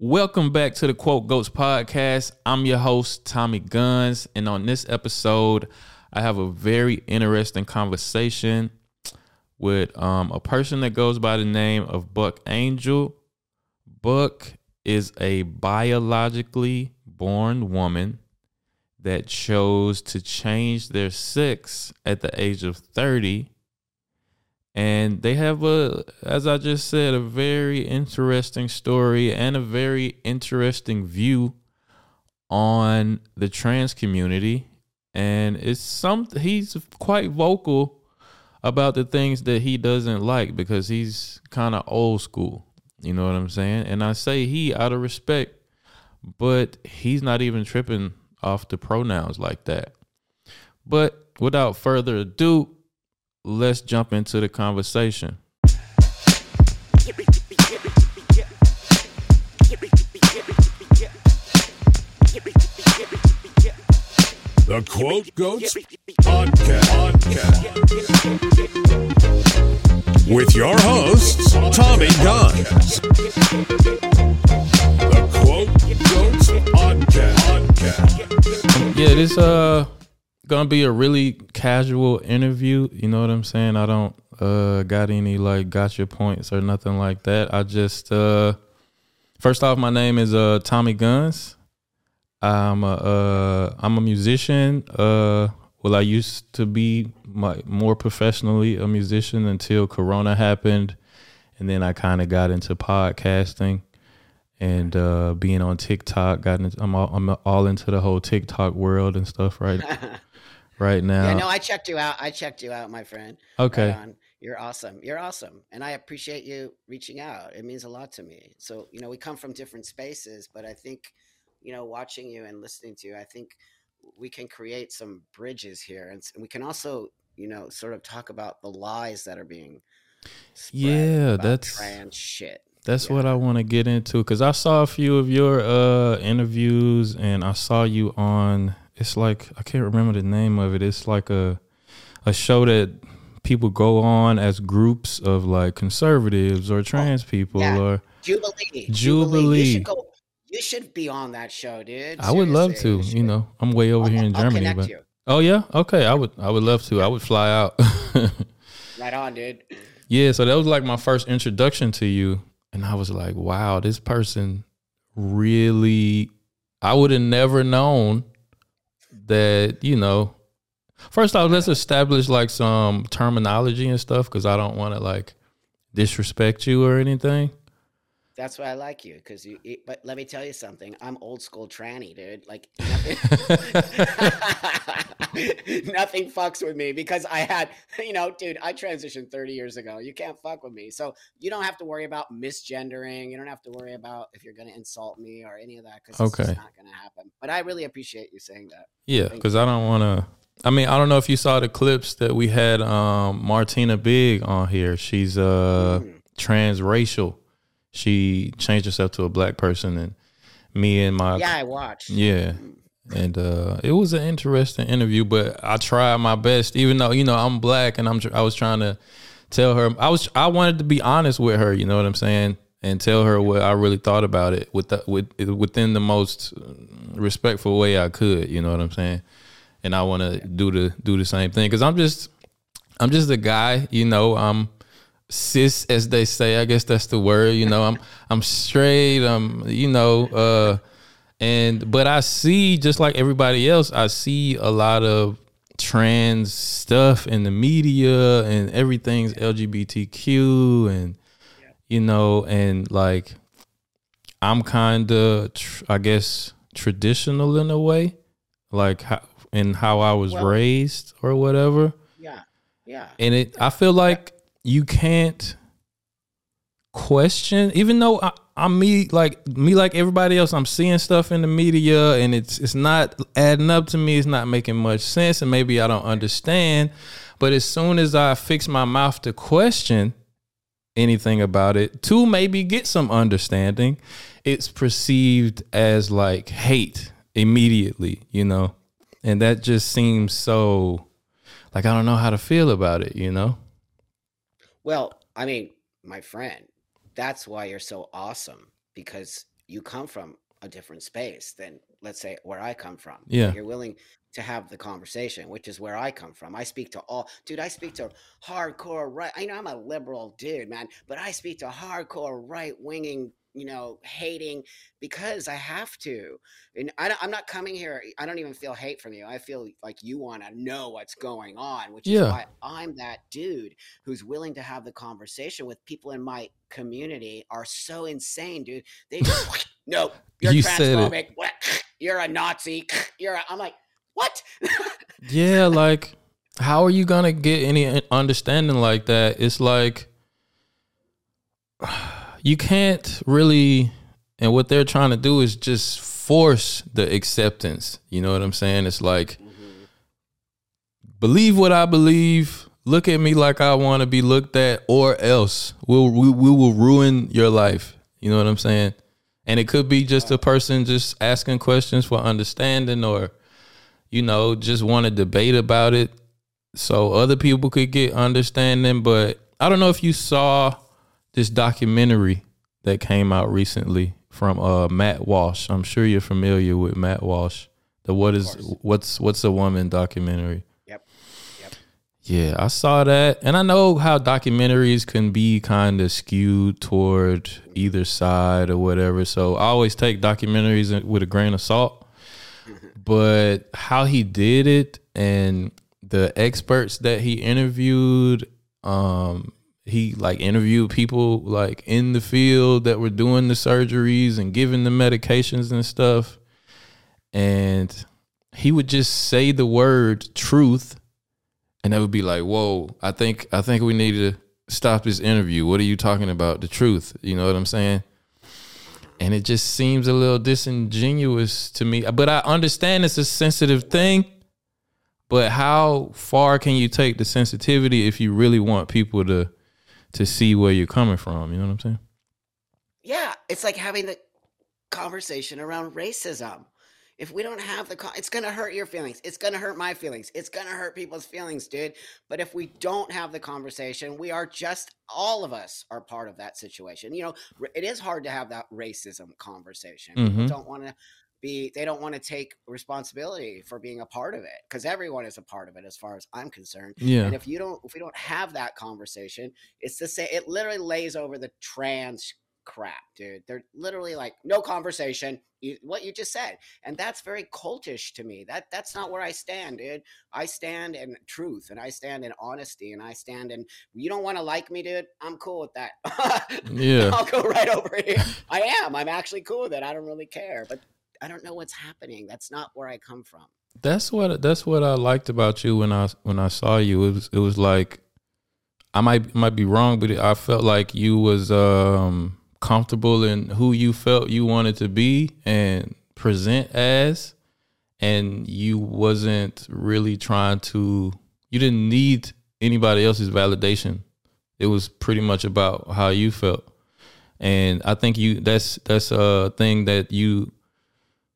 Welcome back to the Quote Goats podcast. I'm your host, Tommy Guns, and on this episode, I have a very interesting conversation with um, a person that goes by the name of Buck Angel. Buck is a biologically born woman that chose to change their sex at the age of 30 and they have a as i just said a very interesting story and a very interesting view on the trans community. And it's some he's quite vocal about the things that he doesn't like because he's kind of old school. You know what i'm saying? And i say he out of respect but he's not even tripping off the pronouns like that. But without further ado let's jump into the conversation. The Quote Goats Podcast. With your hosts, Tommy Guns. The Quote Goats Podcast. Yeah, this uh gonna be a really casual interview. You know what I'm saying? I don't uh got any like gotcha points or nothing like that. I just uh first off, my name is uh Tommy Guns. I'm a uh I'm a musician. Uh well I used to be my more professionally a musician until Corona happened and then I kind of got into podcasting and uh, being on TikTok. Got into, I'm all, I'm all into the whole TikTok world and stuff right right now. Yeah, no, I checked you out. I checked you out, my friend. Okay. Right. You're awesome. You're awesome. And I appreciate you reaching out. It means a lot to me. So, you know, we come from different spaces, but I think, you know, watching you and listening to you, I think we can create some bridges here. And we can also, you know, sort of talk about the lies that are being yeah, that's trans shit. That's yeah. what I want to get into because I saw a few of your uh, interviews and I saw you on it's like I can't remember the name of it. It's like a a show that people go on as groups of like conservatives or trans oh, people yeah. or Jubilee. Jubilee. Jubilee. You, should go, you should be on that show, dude. Seriously, I would love to. You, you, know, I'm way over I'll, here in I'll Germany, but you. oh yeah, okay. I would I would love to. I would fly out. right on, dude. Yeah, so that was like my first introduction to you, and I was like, wow, this person really. I would have never known that you know first off let's establish like some terminology and stuff because i don't want to like disrespect you or anything that's why I like you because you. But let me tell you something. I'm old school tranny, dude. Like nothing, nothing fucks with me because I had, you know, dude. I transitioned 30 years ago. You can't fuck with me, so you don't have to worry about misgendering. You don't have to worry about if you're gonna insult me or any of that because okay. it's not gonna happen. But I really appreciate you saying that. Yeah, because I don't want to. I mean, I don't know if you saw the clips that we had um, Martina Big on here. She's uh, mm. transracial she changed herself to a black person and me and my yeah i watched. Yeah. And uh, it was an interesting interview but i tried my best even though you know i'm black and i'm i was trying to tell her i was i wanted to be honest with her you know what i'm saying? And tell her what i really thought about it with the, with within the most respectful way i could you know what i'm saying? And i want to do the do the same thing because i'm just i'm just a guy you know i'm cis as they say i guess that's the word you know i'm i'm straight i'm you know uh and but i see just like everybody else i see a lot of trans stuff in the media and everything's lgbtq and you know and like i'm kind of tr- i guess traditional in a way like how in how i was well, raised or whatever. Yeah yeah. And it i feel like you can't question even though I, I'm me like me like everybody else I'm seeing stuff in the media and it's it's not adding up to me it's not making much sense and maybe I don't understand but as soon as I fix my mouth to question anything about it to maybe get some understanding it's perceived as like hate immediately you know? And that just seems so like I don't know how to feel about it you know well, I mean, my friend, that's why you're so awesome because you come from a different space than let's say where I come from. Yeah. You're willing to have the conversation, which is where I come from. I speak to all dude, I speak to hardcore right I know I'm a liberal dude, man, but I speak to hardcore right winging you know, hating because I have to. And I am not coming here. I don't even feel hate from you. I feel like you want to know what's going on, which Yeah. is why I'm that dude who's willing to have the conversation with people in my community are so insane, dude. They just, no, you're You said it. transphobic. What? You're a Nazi. You're. A, I'm like, what? Yeah, like how are you gonna get any uh, understanding like that? It's like you can't really and what they're trying to do is just force the acceptance. You know what I'm saying? It's like believe what I believe, look at me like I want to be looked at, or else we'll, we, we will ruin your life. You know what I'm saying? And it could be just a person just asking questions for understanding or, you know, just want to debate about it so other people could get understanding. But I don't know if you saw this documentary that came out recently from uh, Matt Walsh. I'm sure you're familiar with Matt Walsh. The what is what's what's a woman documentary. Yep. Yep. Yeah, I saw that. And I know how documentaries can be kind of skewed toward either side or whatever. So I always take documentaries with a grain of salt. But how he did it and the experts that he interviewed, um, he like interviewed people like in the field that were doing the surgeries and giving the medications and stuff. And he would just say the word truth and that would be like, "Whoa, I think I think we need to stop this interview. What are you talking about? The truth." You know what I'm saying? And it just seems a little disingenuous to me. But I understand it's a sensitive thing. But how far can you take the sensitivity if you really want people to to see where you're coming from? You know what I'm saying? Yeah, it's like having the conversation around racism. If we don't have the, con- it's gonna hurt your feelings. It's gonna hurt my feelings. It's gonna hurt people's feelings, dude. But if we don't have the conversation, we are just all of us are part of that situation. You know, it is hard to have that racism conversation. People Mhm. don't want to be. They don't want to take responsibility for being a part of it because everyone is a part of it, as far as I'm concerned. Yeah. And if you don't, if we don't have that conversation, it's the same. It literally lays over the trans crap, dude. They're literally like no conversation. You, what you just said, and that's very cultish to me. That that's not where I stand, dude. I stand in truth, and I stand in honesty, and I stand in. You don't want to like me, dude. I'm cool with that. Yeah. I'll go right over here. I am. I'm actually cool with it. I don't really care, but I don't know what's happening. That's not where I come from. That's what that's what I liked about you when I when I saw you. It was it was like I might might be wrong, but I felt like you was um comfortable in who you felt you wanted to be and present as and you wasn't really trying to you didn't need anybody else's validation. It was pretty much about how you felt. And I think you that's that's a thing that you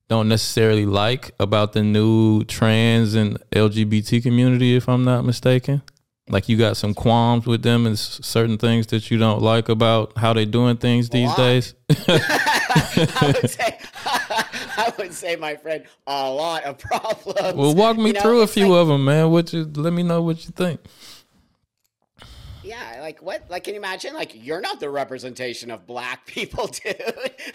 don't necessarily like about the new trans and LGBT community, if I'm not mistaken. Like you got some qualms with them and certain things that you don't like about how they're doing things these days. I would say, I would say, my friend, a lot of problems. well, walk me You know, through a few like- of them, man. What you let me know what you think. Yeah, like what? Like, can you imagine? Like, you're not the representation of black people, dude.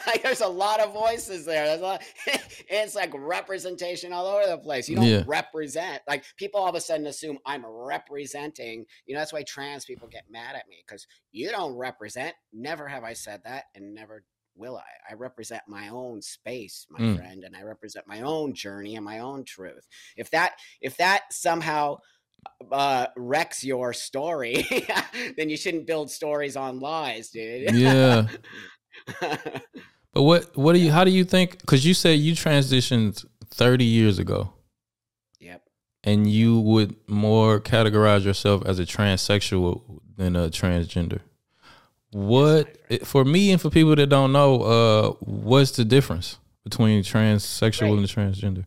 like, there's a lot of voices there. There's a lot. it's like representation all over the place. You don't Yeah. represent. Like, people all of a sudden assume I'm representing. You know, that's why trans people get mad at me because you don't represent. Never have I said that, and never will I. I represent my own space, my Mm. friend, and I represent my own journey and my own truth. If that, if that somehow uh wrecks your story then you shouldn't build stories on lies dude Yeah. But what what do you how do you think cuz you said you transitioned 30 years ago yep and you would more categorize yourself as a transsexual than a transgender. What for me and for people that don't know, uh, what's the difference between transsexual Right. and transgender?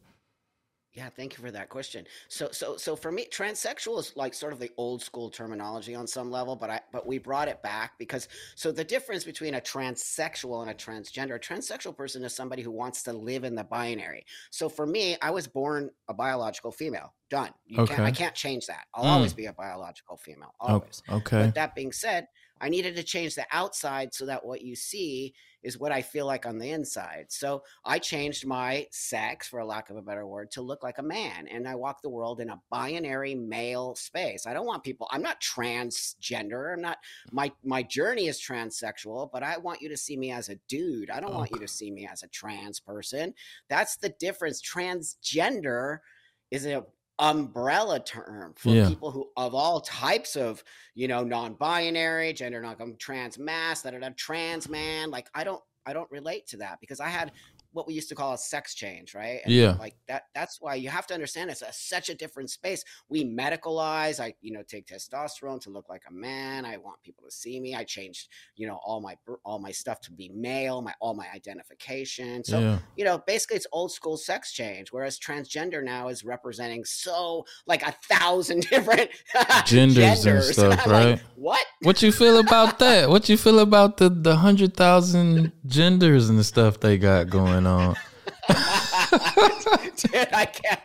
Yeah, thank you for that question. So, so, so for me, transsexual is like sort of the old school terminology on some level, but I, but we brought it back because so the difference between a transsexual and a transgender, a transsexual person is somebody who wants to live in the binary. So for me, I was born a biological female. Done. You can't, I can't change that. I'll Mm. always be a biological female. Always. Okay. But that being said, I needed to change the outside so that what you see is what I feel like on the inside. So I changed my sex, for a lack of a better word, to look like a man. And I walk the world in a binary male space. I don't want people, I'm not transgender. I'm not my my journey is transsexual, but I want you to see me as a dude. I don't oh. want you to see me as a trans person. That's the difference. Transgender is a umbrella term for Yeah. people who of all types of you know non-binary gender non transmasc that are a trans man like i don't i don't relate to that because i had what we used to call a sex change right And, Yeah. like that that's why you have to understand it's a, such a different space we medicalize i you know take testosterone to look like a man i want people to see me i changed you know all my all my stuff to be male my all my identification so yeah. you know, basically it's old school sex change, whereas transgender now is representing so like a thousand different Genders and stuff, I'm like, right? what? What you feel about that? What you feel about the the hundred thousand genders and the stuff they got going on? Dude, I can't.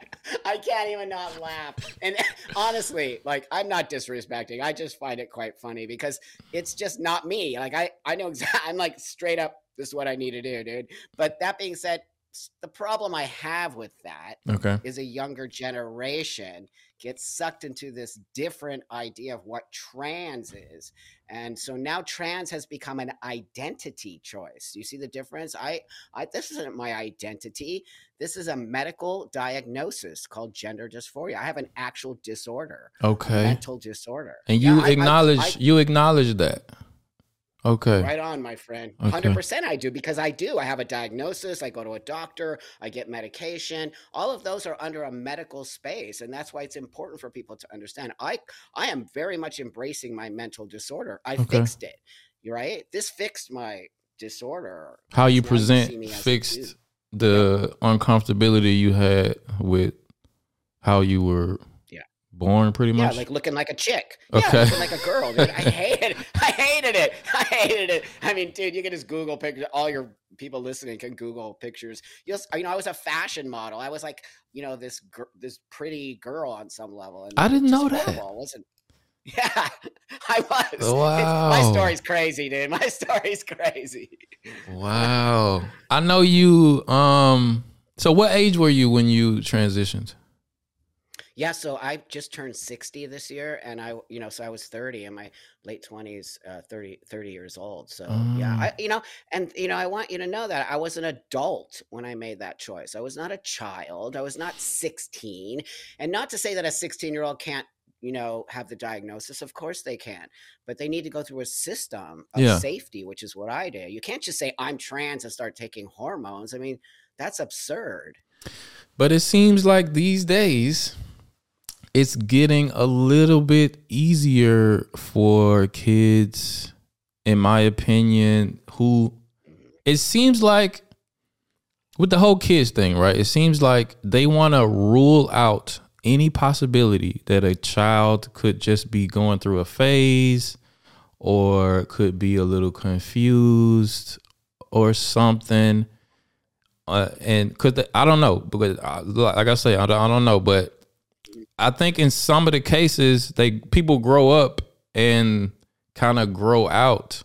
I can't even not laugh. And honestly, like I'm not disrespecting. I just find it quite funny because it's just not me. Like I, I know exactly. I'm like straight up. This is what I need to do, dude. But that being said, the problem I have with that Okay. is a younger generation gets sucked into this different idea of what trans is and so now trans has become an identity choice you see the difference i i this isn't my identity this is a medical diagnosis called gender dysphoria i have an actual disorder Okay. mental disorder And Yeah, you I- I- acknowledge I- you acknowledge that. Okay. Right on, my friend. Okay. Hundred percent, I do because I do. I have a diagnosis. I go to a doctor. I get medication. All of those are under a medical space, and that's why it's important for people to understand. I I am very much embracing my mental disorder. I Okay. fixed it. You're right. This fixed my disorder. How you Now present fixed the uncomfortability you had with how you were. Born pretty much? Yeah, like looking like a chick. Yeah, Okay. looking like a girl, dude. I hated, I hated it. I hated it. I mean, dude, you can just Google pictures. All your people listening can Google pictures. You'll, you know, I was a fashion model. I was like, you know, this gir- this pretty girl on some level. And I didn't know that. horrible. Wasn't. Yeah, I was. It's- Wow. my story's crazy, dude. My story's crazy. wow. I know you um so what age were you when you transitioned? Yeah, so I just turned 60 this year and I, you know, so I was 30 in my late 20s, uh, 30 30 years old. So, yeah, Mm. I you know, and you know, I want you to know that I was an adult when I made that choice. I was not a child. I was not 16. And not to say that a 16-year-old can't you know, have the diagnosis. Of course they can, but they need to go through a system of Yeah. safety, which is what I did. You can't just say I'm trans and start taking hormones. I mean, that's absurd. But it seems like these days it's getting a little bit easier for kids, in my opinion, who it seems like with the whole kids thing, right? It seems like they want to rule out any possibility that a child could just be going through a phase or could be a little confused or something uh, and because I don't know because uh, like I say I don't, I don't know but I think in some of the cases they people grow up and kind of grow out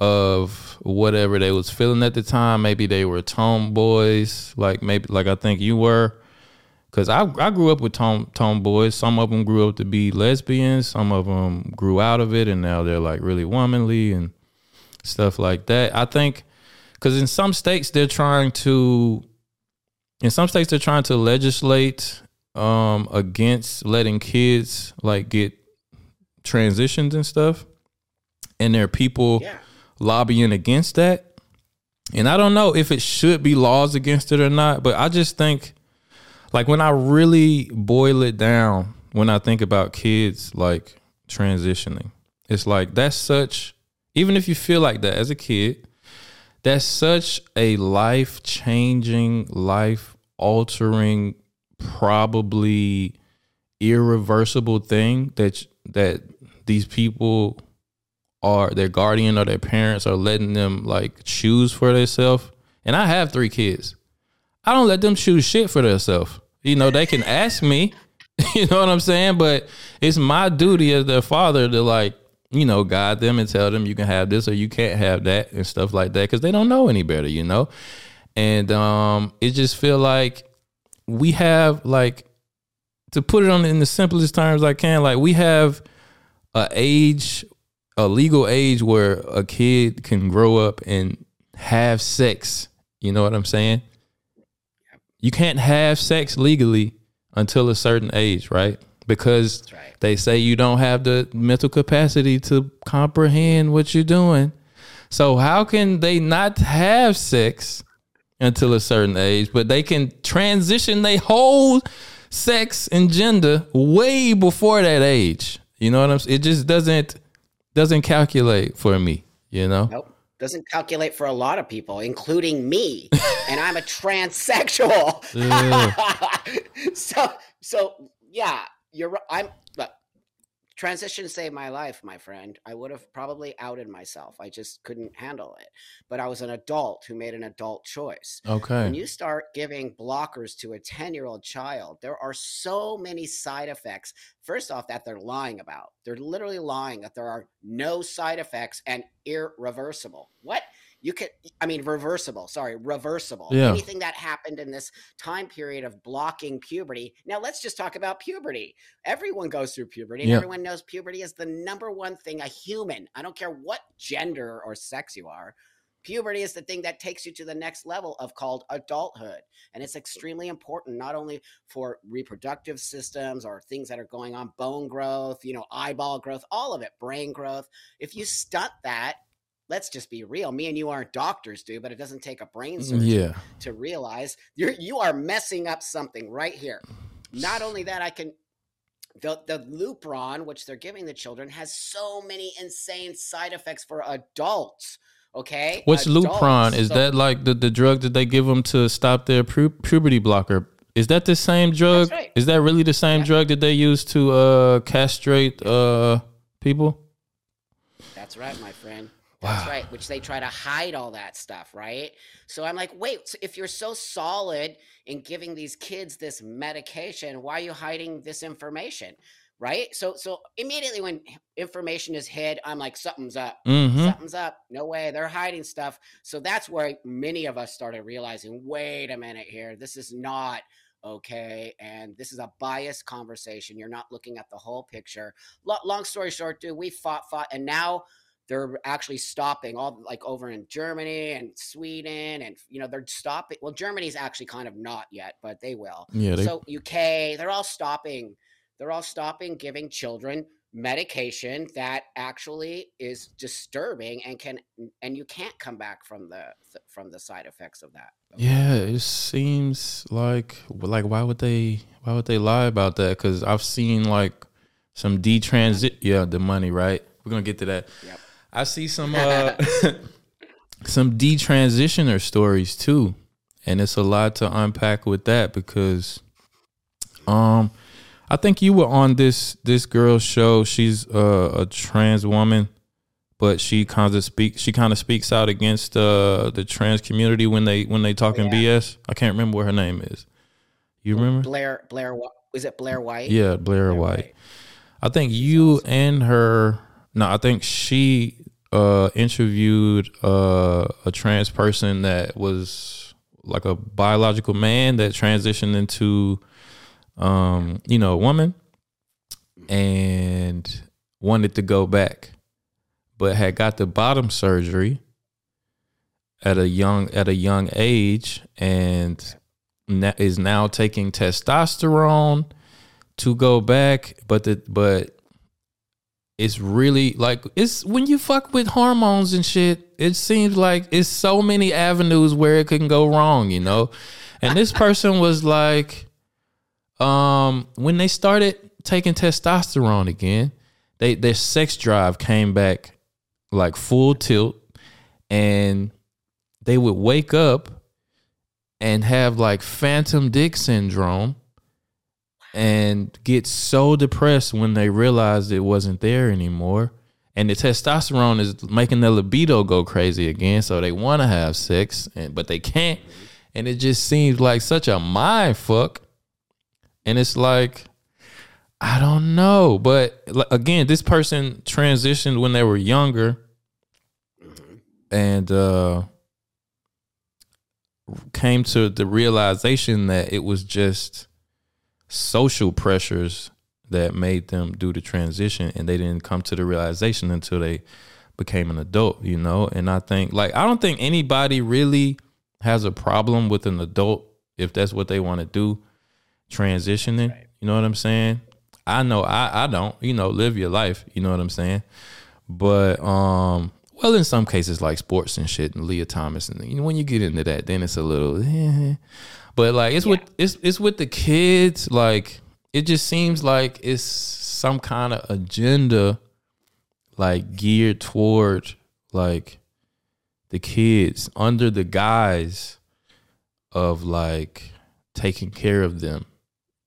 of whatever they was feeling at the time. Maybe they were tomboys like maybe like I think you were. Because I, I grew up with tom tomboys. Some of them grew up to be lesbians. Some of them grew out of it and now they're like really womanly and stuff like that. I think because in some states they're trying to in some states they're trying to legislate um against letting kids like get transitions and stuff and there are people Yeah. lobbying against that and i don't know if it should be laws against it or not but i just think like when i really boil it down when i think about kids like transitioning it's like that's such even if you feel like that as a kid that's such a life changing, life altering probably irreversible thing that that these people are their guardian or their parents are letting them like choose for themselves. And I have three kids. I don't let them choose shit for themselves. You know, they can ask me, you know what I'm saying? But it's my duty as their father to like, you know, guide them and tell them you can have this or you can't have that and stuff like that because they don't know any better, you know? And um it just feel like we have like to put it on in the simplest terms I can, like we have a age, a legal age where a kid can grow up and have sex. You know what I'm saying? You can't have sex legally until a certain age, right? Because right. they say you don't have the mental capacity to comprehend what you're doing. So how can they not have sex until a certain age, but they can transition their whole sex and gender way before that age? You know what I'm saying? It just doesn't doesn't calculate for me, you know? Nope. Doesn't calculate for a lot of people, including me. and I'm a transsexual. so so yeah, you're I'm transition saved my life, my friend. I would have probably outed myself. I just couldn't handle it. But I was an adult who made an adult choice. Okay. When you start giving blockers to a 10 year old child, there are so many side effects. First off, that they're lying about. They're literally lying that there are no side effects and irreversible. What? You could, I mean, reversible, sorry, reversible. Yeah. Anything that happened in this time period of blocking puberty. Now, let's just talk about puberty. Everyone goes through puberty, and Yeah. everyone knows puberty is the number one thing a human, I don't care what gender or sex you are, Puberty is the thing that takes you to the next level of called adulthood. And it's extremely important, not only for reproductive systems or things that are going on, bone growth, you know, eyeball growth, all of it, brain growth. If you stunt that, let's just be real. Me and you aren't doctors, dude, but it doesn't take a brain surgeon Yeah. to realize you're you are messing up something right here. Not only that, I can the the Lupron, which they're giving the children, has so many insane side effects for adults. Okay, What's Lupron? Is So- that like the, the drug that they give them to stop their pu- puberty blocker? Is that the same drug? right. Is that really the same Yeah. drug that they use to uh, castrate uh, people? That's right, my friend. That's Wow. right. Which they try to hide all that stuff, right? So I'm like, wait, so if you're so solid in giving these kids this medication, why are you hiding this information? Right? So so immediately when information is hid, I'm like, something's up. Mm-hmm. Something's up. No way. They're hiding stuff. So that's where many of us started realizing, wait a minute here. This is not okay. And this is a biased conversation. You're not looking at the whole picture. Lo- long story short, dude, we fought, fought, and now they're actually stopping all like over in Germany and Sweden and you know they're stopping well Germany's actually kind of not yet but they will. Yeah, they, so UK they're all stopping they're all stopping giving children medication that actually is disturbing and can and you can't come back from the from the side effects of that. yeah. It seems like like why would they why would they lie about that? Because I've seen like some detransit. Yeah, the money. Right. We're gonna get to that. Yep. I see some uh, some detransitioner stories too, and it's a lot to unpack with that because, um, I think you were on this this girl's show. She's uh, a trans woman, but she kind of speak she kind of speaks out against uh, the trans community when they when they talking yeah. BS. I can't remember what her name is. You remember? Blair Blair was it Blair White? Yeah, Blair Blair White. I think you and her. No, I think she uh, interviewed uh, a trans person that was like a biological man that transitioned into, um, you know, a woman, and wanted to go back, but had got the bottom surgery at a young at a young age, and is now taking testosterone to go back, but the but it's really like it's when you fuck with hormones and shit, it seems like it's so many avenues where it can go wrong, you know? And this person was like, um, when they started taking testosterone again, they their sex drive came back like full tilt and they would wake up and have like phantom dick syndrome and get so depressed when they realize it wasn't there anymore. And the testosterone is making their libido go crazy again, so they want to have sex, and but they can't. And it just seems like such a mind fuck. And it's like, I don't know, but again, this person transitioned when they were younger, and uh came to the realization that it was just social pressures that made them do the transition and they didn't come to the realization until they became an adult you know? And i think like i don't think anybody really has a problem with an adult if that's what they want to do transitioning you know what i'm saying? I know i i don't you know live your life you know what i'm saying? But um well in some cases like sports and shit and Lia Thomas and you know, when you get into that then it's a little eh. But like it's with it's it's with the kids like it just seems like it's some kind of agenda like geared toward like the kids under the guise of like taking care of them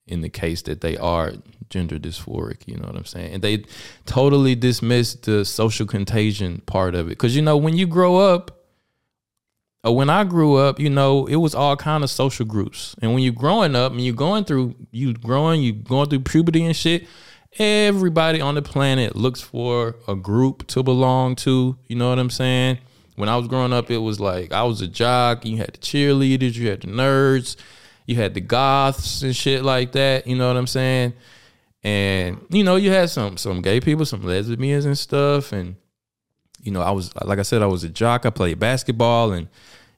in the case that they are gender dysphoric you know what i'm saying? And they totally dismiss the social contagion part of it. Because you know when you grow up Uh, when i grew up you know it was all kind of social groups. And when you're growing up and you're going through you growing you going through puberty and shit everybody on the planet looks for a group to belong to you know what i'm saying? When i was growing up it was like i was a jock you had the cheerleaders you had the nerds you had the goths and shit like that you know what i'm saying? And you know you had some some gay people some lesbians and stuff and you know i was like i said i was a jock. I played basketball and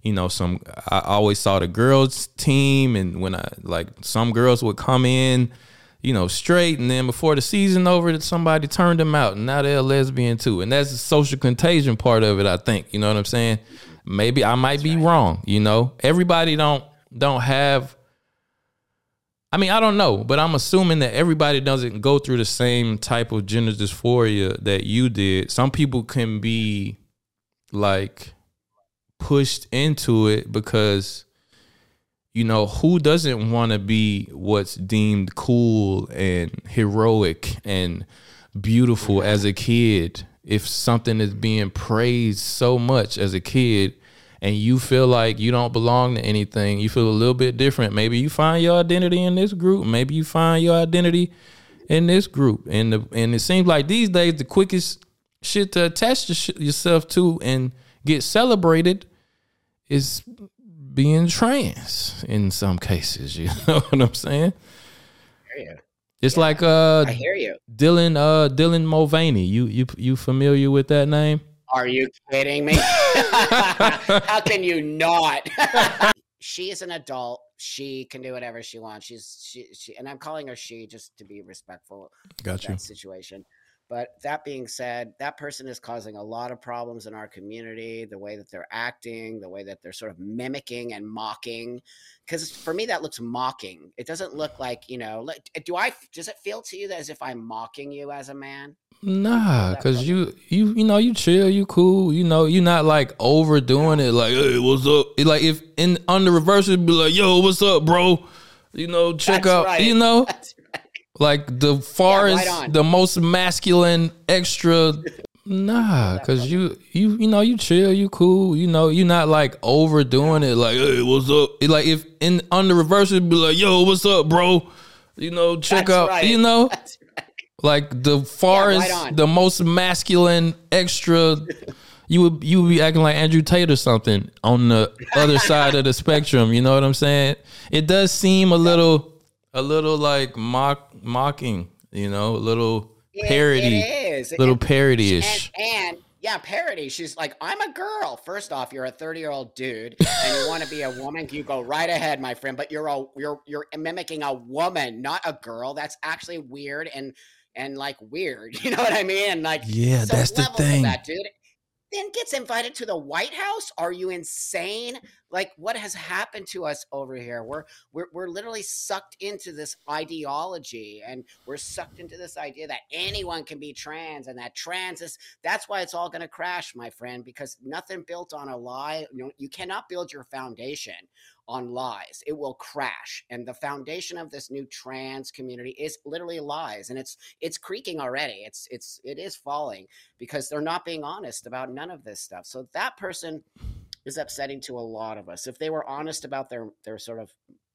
you know some i always saw the girls team and when i like some girls would come in you know straight and then before the season over that somebody turned them out and now they're a lesbian too. And that's the social contagion part of it i think. You know what i'm saying? Maybe i might be wrong you know? Everybody don't don't have I mean, I don't know, but I'm assuming that everybody doesn't go through the same type of gender dysphoria that you did. Some people can be like pushed into it because you know, who doesn't want to be what's deemed cool and heroic and beautiful as a kid? If something is being praised so much as a kid, and you feel like you don't belong to anything, you feel a little bit different. Maybe you find your identity in this group. Maybe you find your identity in this group. And the, and it seems like these days the quickest shit to attach yourself to and get celebrated is being trans in some cases. You know what I'm saying? you. It's like uh I hear you. Dylan uh Dylan Mulvaney. You you you familiar with that name? Are you kidding me? How can you not? she is an adult. She can do whatever she wants. She's she, she and I'm calling her she just to be respectful Got that situation. But that being said, that person is causing a lot of problems in our community. The way that they're acting, the way that they're sort of mimicking and mocking. Because for me, that looks mocking. It doesn't look like you know. Like, do I? Does it feel to you that as if I'm mocking you as a man? Nah, cause you you you know you chill, you cool, you know you're not like overdoing it. Like, hey, what's up? It Like if in on the reverse, it'd be like, yo, what's up, bro? You know, check That's out. right. You know, That's right. like the far Yeah, right the most masculine extra. Nah, cause you you you know you chill, you cool, you know you're not like overdoing it. Like, hey, what's up? It Like if in on the reverse, it'd be like, yo, what's up, bro? You know, check That's out. You know, That's. like the far Yeah, right the most masculine extra you would you would be acting like Andrew Tate or something on the other side of the spectrum you know what I'm saying it does seem a little a little like mock mocking you know a little It- parody It is. little parody-ish And, and yeah, parody. She's like, I'm a girl. First off, you're a 30 year old dude, and you want to be a woman. You go right ahead, my friend. But you're a you're you're mimicking a woman, not a girl. That's actually weird and and like weird. You know what I mean? And like Yeah, that's the thing. that dude. Then gets invited to the White House. Are you insane? Like, what has happened to us over here? We're we're we're literally sucked into this ideology, and we're sucked into this idea that anyone can be trans, and that trans is that's why it's all going to crash, my friend, because nothing built on a lie. You, know, you cannot build your foundation on lies. It will crash. And the foundation of this new trans community is literally lies. And it's it's creaking already. It's it's it is falling because they're not being honest about none of this stuff. So that person is upsetting to a lot of us. If they were honest about their their sort of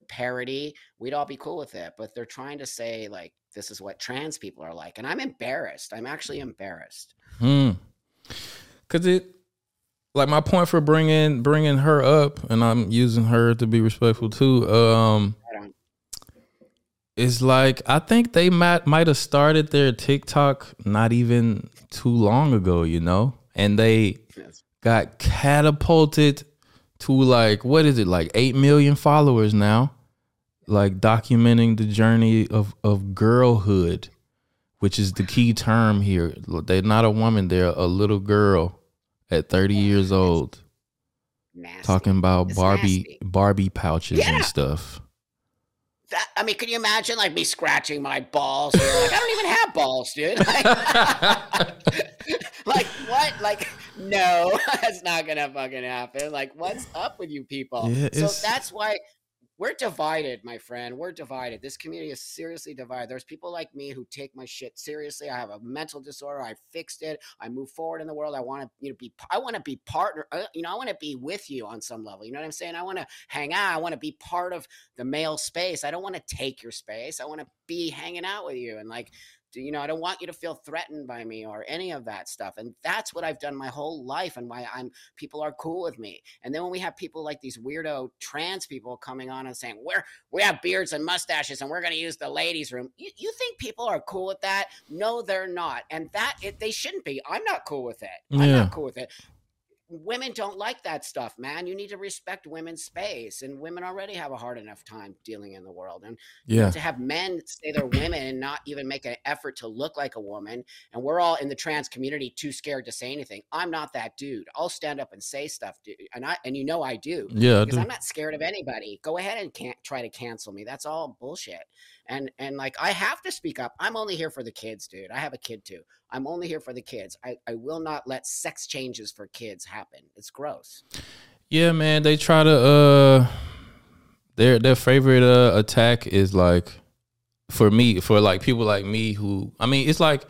parody, we'd all be cool with it. But they're trying to say like this is what trans people are like, and I'm embarrassed. I'm actually embarrassed. Hmm. Cause it, like my point for bringing bringing her up, and I'm using her to be respectful too. Um, it's like I think they might might have started their TikTok not even too long ago, you know, and they Yes. Got catapulted to like what is it like 8 million followers now like documenting the journey of of girlhood which is the key term here they're not a woman they're a little girl at 30 years old Nasty. talking about It's barbie nasty. barbie pouches Yeah. and stuff That, I mean, can you imagine like me scratching my balls? Like, I don't even have balls, dude. Like, like, what? Like, no, that's not gonna fucking happen. Like, what's up with you people? Yeah, so that's why we're divided, my friend. We're divided. This community is seriously divided. There's people like me who take my shit seriously. I have a mental disorder. I fixed it. I move forward in the world. I want to, you know, be. I want to be partner. uh, You know, I want to be with you on some level. You know what I'm saying? I want to hang out. I want to be part of the male space. I don't want to take your space. I want to be hanging out with you and like you know, I don't want you to feel threatened by me or any of that stuff. And that's what I've done my whole life and why I'm people are cool with me. And then when we have people like these weirdo trans people coming on and saying, We're we have beards and mustaches and we're gonna use the ladies' room. You, you think people are cool with that? No, they're not. And that it, they shouldn't be. I'm not cool with it. I'm not cool with it women don't like that stuff, man. You need to respect women's space, and women already have a hard enough time dealing in the world. And yeah to have men say they're women and not even make an effort to look like a woman, and we're all in the trans community too scared to say anything. I'm not that dude. I'll stand up and say stuff, dude, and I and you know I do yeah because. I'm not scared of anybody. Go ahead and can't try to cancel me. That's all bullshit. And and like I have to speak up. I'm only here for the kids, dude. I have a kid too. I'm only here for the kids. I, I will not let sex changes for kids happen. It's gross. Yeah, man, they try to uh their their favorite uh attack is like for me for like people like me who I mean, it's like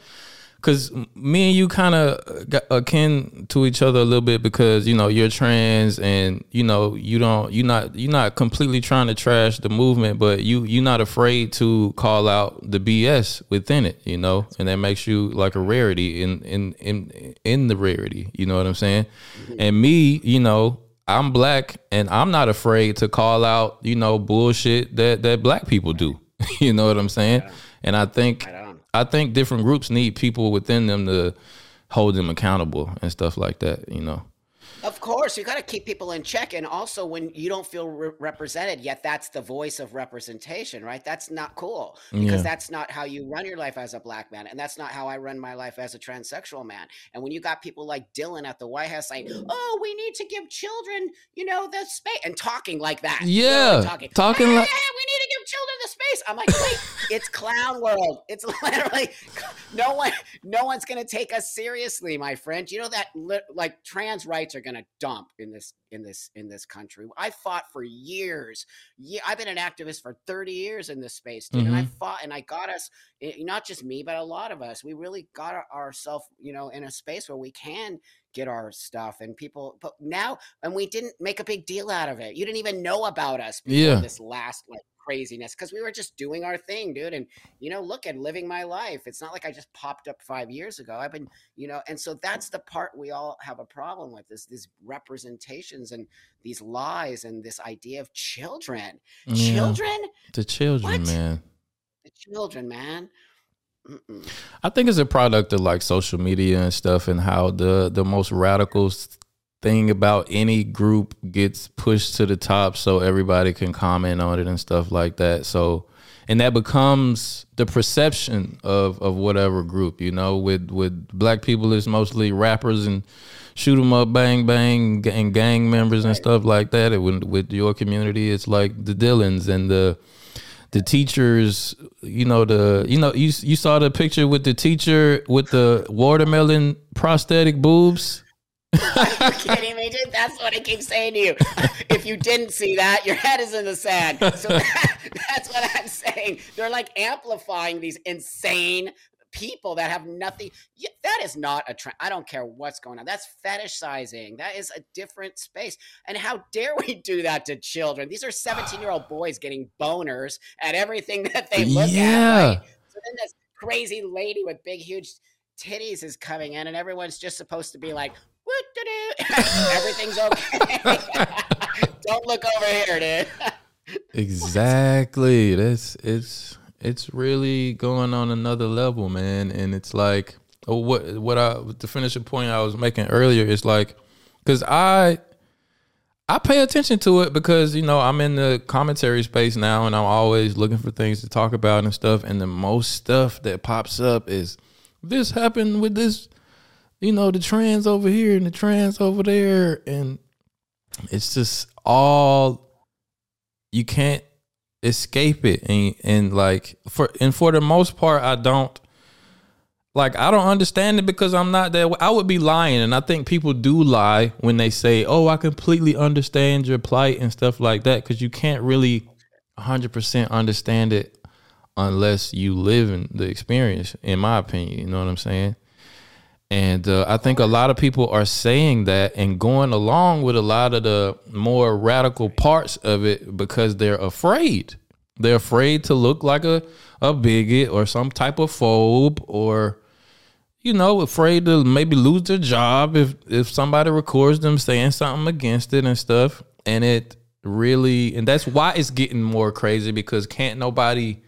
cuz me and you kind of got akin to each other a little bit because you know, you're trans and you know, you don't you're not you're not completely trying to trash the movement, but you you're not afraid to call out the BS within it, you know? And that makes you like a rarity in in in in the rarity, you know what I'm saying? Mm-hmm. And me, you know, I'm black and I'm not afraid to call out, you know, bullshit that that black people do. you know what I'm saying? And I think. I think different groups need people within them to hold them accountable and stuff like that, you know. Of course, you got to keep people in check. And also, when you don't feel re- represented, yet that's the voice of representation, right? That's not cool because Yeah. that's not how you run your life as a black man. And that's not how I run my life as a transsexual man. And when you got people like Dylan at the White House saying, oh, we need to give children, you know, the space, and talking like that. Yeah, Talking, talking "Ah, like- we need to give children the space. I'm like, wait, it's clown world. It's literally no one, no one's gonna take us seriously, my friend. You know that li- like trans rights are gonna dump in this in this in this country. I fought for years. Yeah, I've been an activist for 30 years in this space, dude. And I fought and I got us, eh, not just me, but a lot of us. We really got our- ourselves, you know, in a space where we can get our stuff and people but now and we didn't make a big deal out of it you didn't even know about us before Yeah. this last like craziness because we were just doing our thing dude and you know look at living my life it's not like i just popped up five years ago i've been you know and so that's the part we all have a problem with is these representations and these lies and this idea of children Yeah. children The children, What? man. the children man Mm-mm. I think it's a product of like social media and stuff, and how the the most radical thing about any group gets pushed to the top, so everybody can comment on it and stuff like that. So, and that becomes the perception of of whatever group, you know. With with black people, it's mostly rappers and shoot 'em up, bang bang, and gang members and stuff like that. With with your community, it's like the Dylans and the the teachers, you know, the you know, you you saw the picture with the teacher with the watermelon prosthetic boobs. Are you kidding me, dude? That's what I keep saying to you. If you didn't see that, your head is in the sand. So that, that's what I'm saying. They're like amplifying these insane people that have nothing. That is not a trend. I don't care what's going on. That's fetishizing. That is a different space. And how dare we do that to children? These are 17 year old boys getting boners at everything that they look Yeah. at. Right? So then this crazy lady with big, huge titties is coming in, and everyone's just supposed to be like, "What to do? Everything's okay. Don't look over here, dude." Exactly. That's it's it's really going on another level, man. And it's like oh, what what I to finish the point I was making earlier is like because I I pay attention to it because you know I'm in the commentary space now, and I'm always looking for things to talk about and stuff. And the most stuff that pops up is this happened with this, you know, the trans over here and the trans over there, and it's just all you can't escape it. And and like for and for the most part I don't like I don't understand it because I'm not that I would be lying. And I think people do lie when they say oh I completely understand your plight and stuff like that cuz you can't really 100% understand it unless you live in the experience in my opinion. You know what I'm saying and uh, I think a lot of people are saying that and going along with a lot of the more radical parts of it because they're afraid. They're afraid to look like a, a bigot or some type of phobe or, you know, afraid to maybe lose their job if, if somebody records them saying something against it and stuff. And it really, and that's why it's getting more crazy because can't nobody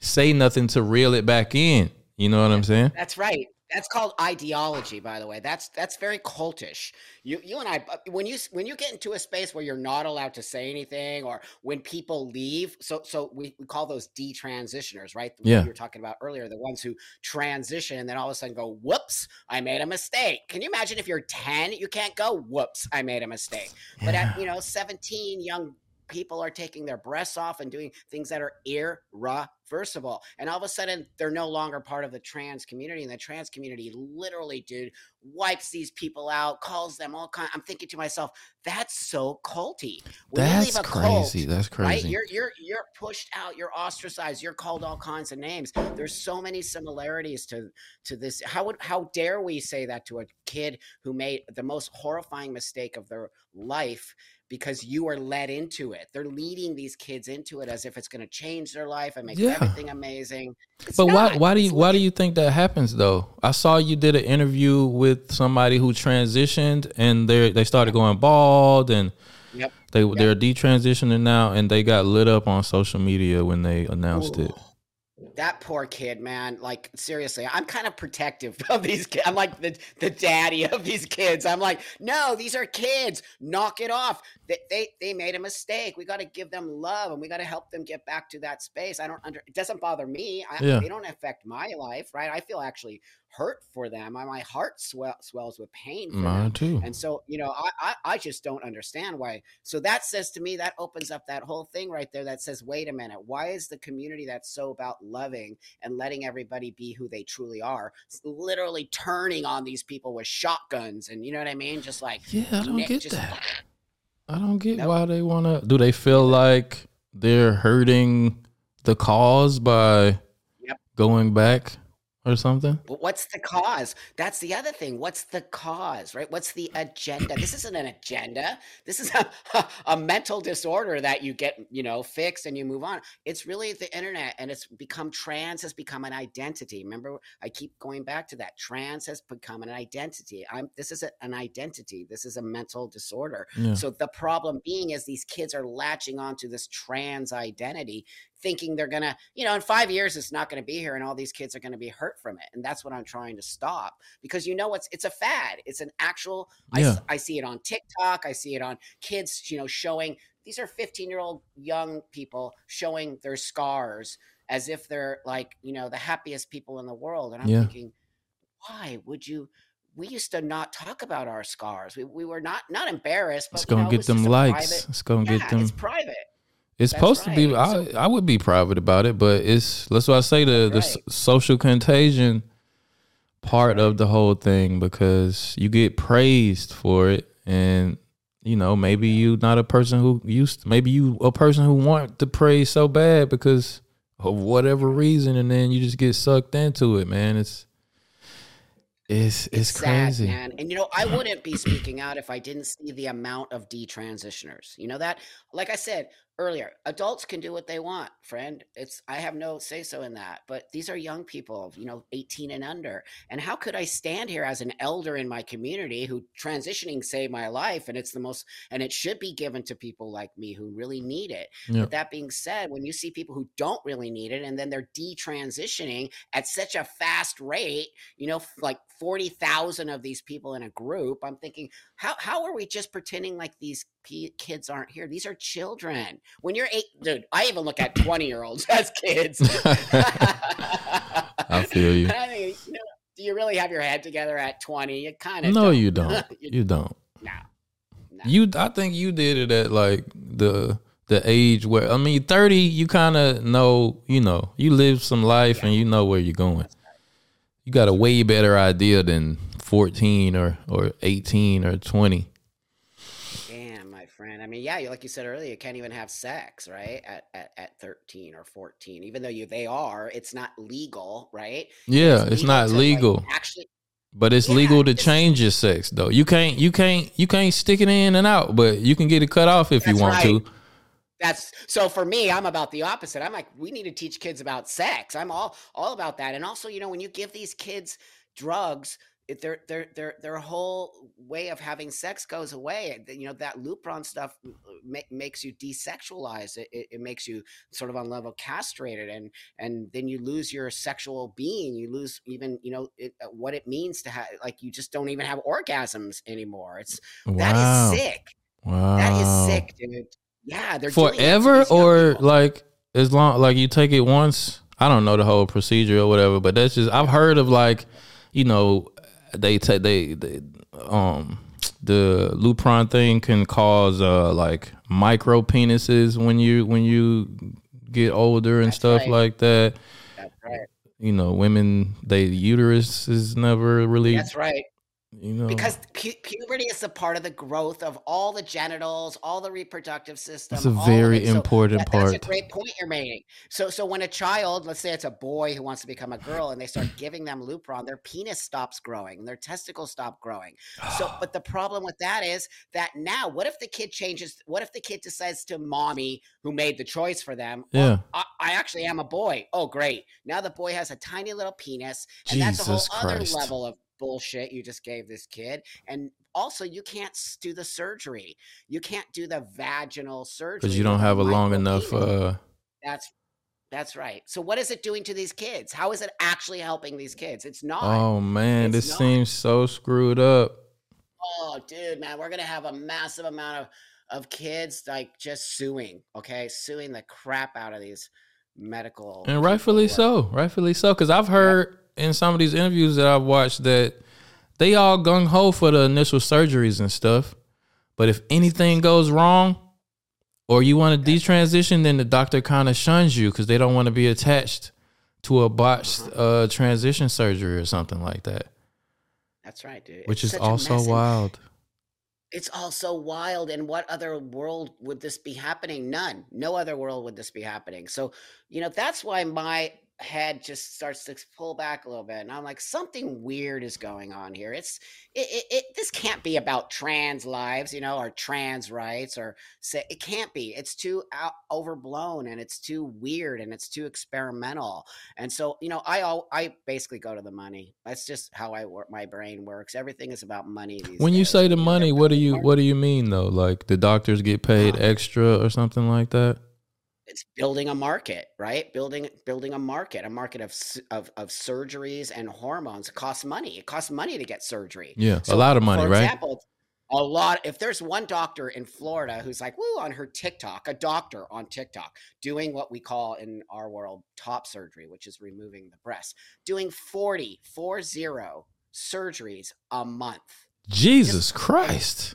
say nothing to reel it back in. You know what I'm saying? That's right. That's called ideology, by the way. That's that's very cultish. You you and I uh, when you when you get into a space where you're not allowed to say anything, or when people leave, so so we, we call those detransitioners, right? The- Yeah. you were talking about earlier, the ones who transition and then all of a sudden go, "Whoops, I made a mistake." Can you imagine if you're ten, you can't go, "Whoops, I made a mistake." But at you know 17, young people are taking their breasts off and doing things that are irreversible. And all of a sudden, they're no longer part of the trans community. And the trans community literally, dude, wipes these people out, calls them all kind. I'm thinking to myself, that's so culty. When you That's leave a cult, crazy. That's Right, crazy. you're you're you're pushed out. You're ostracized. You're called all kinds of names. There's so many similarities to to this. How would how dare we say that to a kid who made the most horrifying mistake of their life because you are led into it. They're leading these kids into it as if it's going to change their life and make Yeah. everything amazing. It's But why not. why do you why do you think that happens though? I saw you did an interview with somebody who transitioned and they they started going bald and Yep. they they're detransitioning now and they got lit up on social media when they announced it. That poor kid, man. Like seriously, I'm kind of protective of these kids. I'm like the the daddy of these kids. I'm like, no, these are kids. Knock it off. They they, they made a mistake. We got to give them love and we got to help them get back to that space. I don't under. It doesn't bother me. I, Yeah. They don't affect my life, right? I feel actually hurt for them. My, my heart swell, swells with pain. For them. Too. And so, you know, I, I I just don't understand why. So that says to me that opens up that whole thing right there that says, wait a minute, why is the community that's so about loving and letting everybody be who they truly are, literally turning on these people with shotguns and you know what I mean? Just like Yeah, I don't nick- get just- that. I don't get Nope. why they want to. Do they feel like they're hurting the cause by Yep. going back or something? But what's the cause? That's the other thing. What's the cause, right? What's the agenda? This isn't an agenda. This is a, a mental disorder that you get, you know, fixed and you move on. It's really the internet and it's become trans has become an identity. Remember, I keep going back to that. Trans has become an identity. I'm this is a, an identity. This is a mental disorder. Yeah. So the problem being is these kids are latching onto this trans identity, thinking they're gonna, you know, in five years it's not gonna be here, and all these kids are gonna be hurt from it. And that's what I'm trying to stop because you know what's it's a fad. It's an actual. Yeah. I see it on TikTok. I see it on kids, you know, showing these are 15 year old young people showing their scars as if they're like, you know, the happiest people in the world. And I'm Yeah. thinking, why would you? We used to not talk about our scars. We, we were not not embarrassed, but you gonna know, it get them likes. private- It's gonna yeah, get them. It's private. It's That's supposed to be. I I would be private about it, but it's that's why I say the the That's right. social contagion part of the whole thing because you get praised for it and you know maybe you not a person who used maybe you a person who want the praise so bad because of whatever reason and then you just get sucked into it man it's it's it's, sad, crazy man. And you know, I wouldn't be speaking out if I didn't see the amount of detransitioners. You know that? Like I said earlier, adults can do what they want, friend. It's I have no say so in that. But these are young people, you know, 18 and under. And how could I stand here as an elder in my community who transitioning saved my life and it's the most and it should be given to people like me who really need it. Yeah. But that being said, when you see people who don't really need it and then they're detransitioning at such a fast rate, you know, like 40,000 of these people in a group, I'm thinking, how, how are we just pretending like these p- kids aren't here? These are children. When you're eight, dude, I even look at 20 year olds as kids. I feel you. I mean, you know, do you really have your head together at 20? You kind of no you don't You- you don't no. no. You, I think you did it at like the the age where I mean, thirty. You kind of know, you know, you live some life and you know where you're going. You got a way better idea than fourteen or or eighteen or twenty. Damn, my friend. I mean, yeah, like you said earlier, you can't even have sex, right? At at, at 13 or 14. Even though you they are, it's not legal, right? Yeah, it's not to, like, legal, actually, but it's Yeah, legal to it's- change your sex though. You can't, you can't, you can't stick it in and out, but you can get it cut off if you want right. to. that's so for me, I'm about the opposite. I'm like, we need to teach kids about sex. I'm all all about that. And also, you know, when you give these kids drugs, it, their their their their whole way of having sex goes away. You know that Lupron stuff ma- makes you desexualized. It, it, it makes you sort of on level castrated, and and then you lose your sexual being. You lose even you know it, uh, what it means to have like you just don't even have orgasms anymore. It's that Wow, is sick. wow, That is sick, dude. Yeah, they're that forever or like as long like you take it once i don't know the whole procedure or whatever but that's just i've heard of like you know they take they, they um the lupron thing can cause uh like micro penises when you when you get older and That's stuff right. like that That's right. you know women they uterus is never really That's right. You know Because pu- puberty is a part of the growth of all the genitals, all the reproductive system. It's a very. So important that- part. That's a great point you're making. So, so when a child, let's say it's a boy who wants to become a girl, and they start giving them Lupron, their penis stops growing, and their testicles stop growing. So, but the problem with that is that now, what if the kid changes? What if the kid decides to mommy, who made the choice for them? "Oh, Yeah. I, I actually am a boy. Oh, great! Now the boy has a tiny little penis, and that's a whole Jesus other level of bullshit you just gave this kid. And also, you can't do the surgery. You can't do the vaginal surgery because you don't have a long enough uh That's that's right. So, what is it doing to these kids? How is it actually helping these kids? It's not. oh man It's this not. seems so screwed up Oh, dude, man, we're gonna have a massive amount of of kids like just suing. Okay, suing the crap out of these medical and rightfully so rightfully so because i've heard in some of these interviews that i've watched that they all gung-ho for the initial surgeries and stuff but if anything goes wrong or you want to detransition then the doctor kind of shuns you because they don't want to be attached to a botched uh, transition surgery or something like that That's right, dude. which It's is also wild It's also wild. And what other world would this be happening? None. No other world would this be happening. So, you know, that's why my head just starts to pull back a little bit. And I'm like, something weird is going on here. It's it, it, it this can't be about trans lives, you know, or trans rights, or say it can't be. It's too out, overblown and it's too weird and it's too experimental. And so, you know, I all I basically go to the money. That's just how I work. My brain works. Everything is about money. These when you say the money what do you what do you mean though like the doctors get paid Uh, extra or something like that it's building a market, right? Building building a market, a market of of of surgeries and hormones. It costs money. It costs money to get surgery. yeah a lot of money for right example, a lot. If there's one doctor in Florida who's like, woo, on her TikTok, a doctor on TikTok doing what we call in our world top surgery, which is removing the breast, doing 40, 40 surgeries a month. jesus christ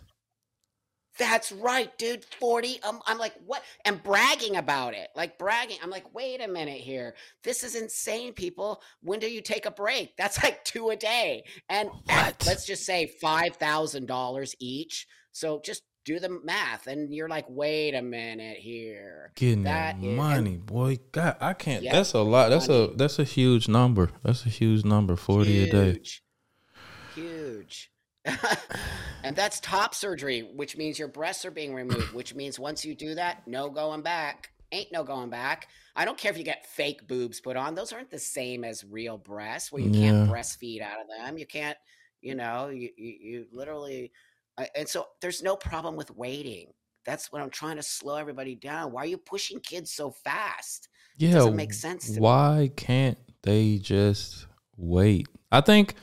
That's right, dude. 40. Um, I'm like, what? And bragging about it. Like bragging. I'm like, wait a minute here. This is insane, people. When do you take a break? That's like two a day. And What? let's just say $5,000 each. So just do the math. And you're like, wait a minute here. Getting That that is- money, boy. God, I can't. Yeah, that's a lot. That's money. a that's a huge number. That's a huge number. Forty a day. Huge. And that's top surgery, which means your breasts are being removed, which means once you do that, no going back. Ain't no going back. I don't care if you get fake boobs put on. Those aren't the same as real breasts where you can't breastfeed out of them. You can't, you know, you, you, you literally. I- And so there's no problem with waiting. That's what I'm trying to slow everybody down. Why are you pushing kids so fast? Yeah, doesn't make sense to me. Why can't they just wait? I think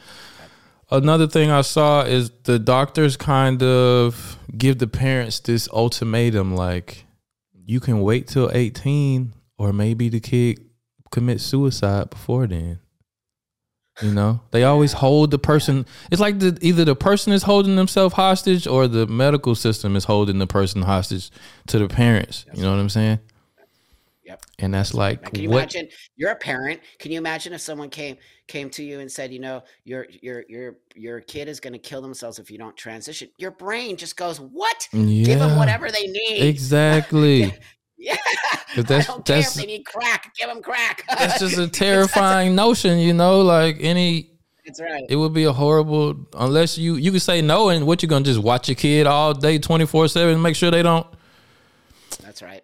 another thing I saw is the doctors kind of give the parents this ultimatum like you can wait till 18 or maybe the kid commit suicide before then. You know, they always hold the person. It's like the, either the person is holding themselves hostage or the medical system is holding the person hostage to the parents. You know what I'm saying? And that's like Can you what imagine? You're a parent. Can you imagine if someone came came to you and said, you know, your your your your kid is going to kill themselves if you don't transition? Your brain just goes, "What? Give them whatever they need." Exactly. yeah that's- I don't care if that's- they need crack. Give them crack. That's just a terrifying notion, you know. Like any, That's right. it would be a horrible unless you you could say no, and what you're gonna just watch your kid all day, twenty four seven, make sure they don't. That's right.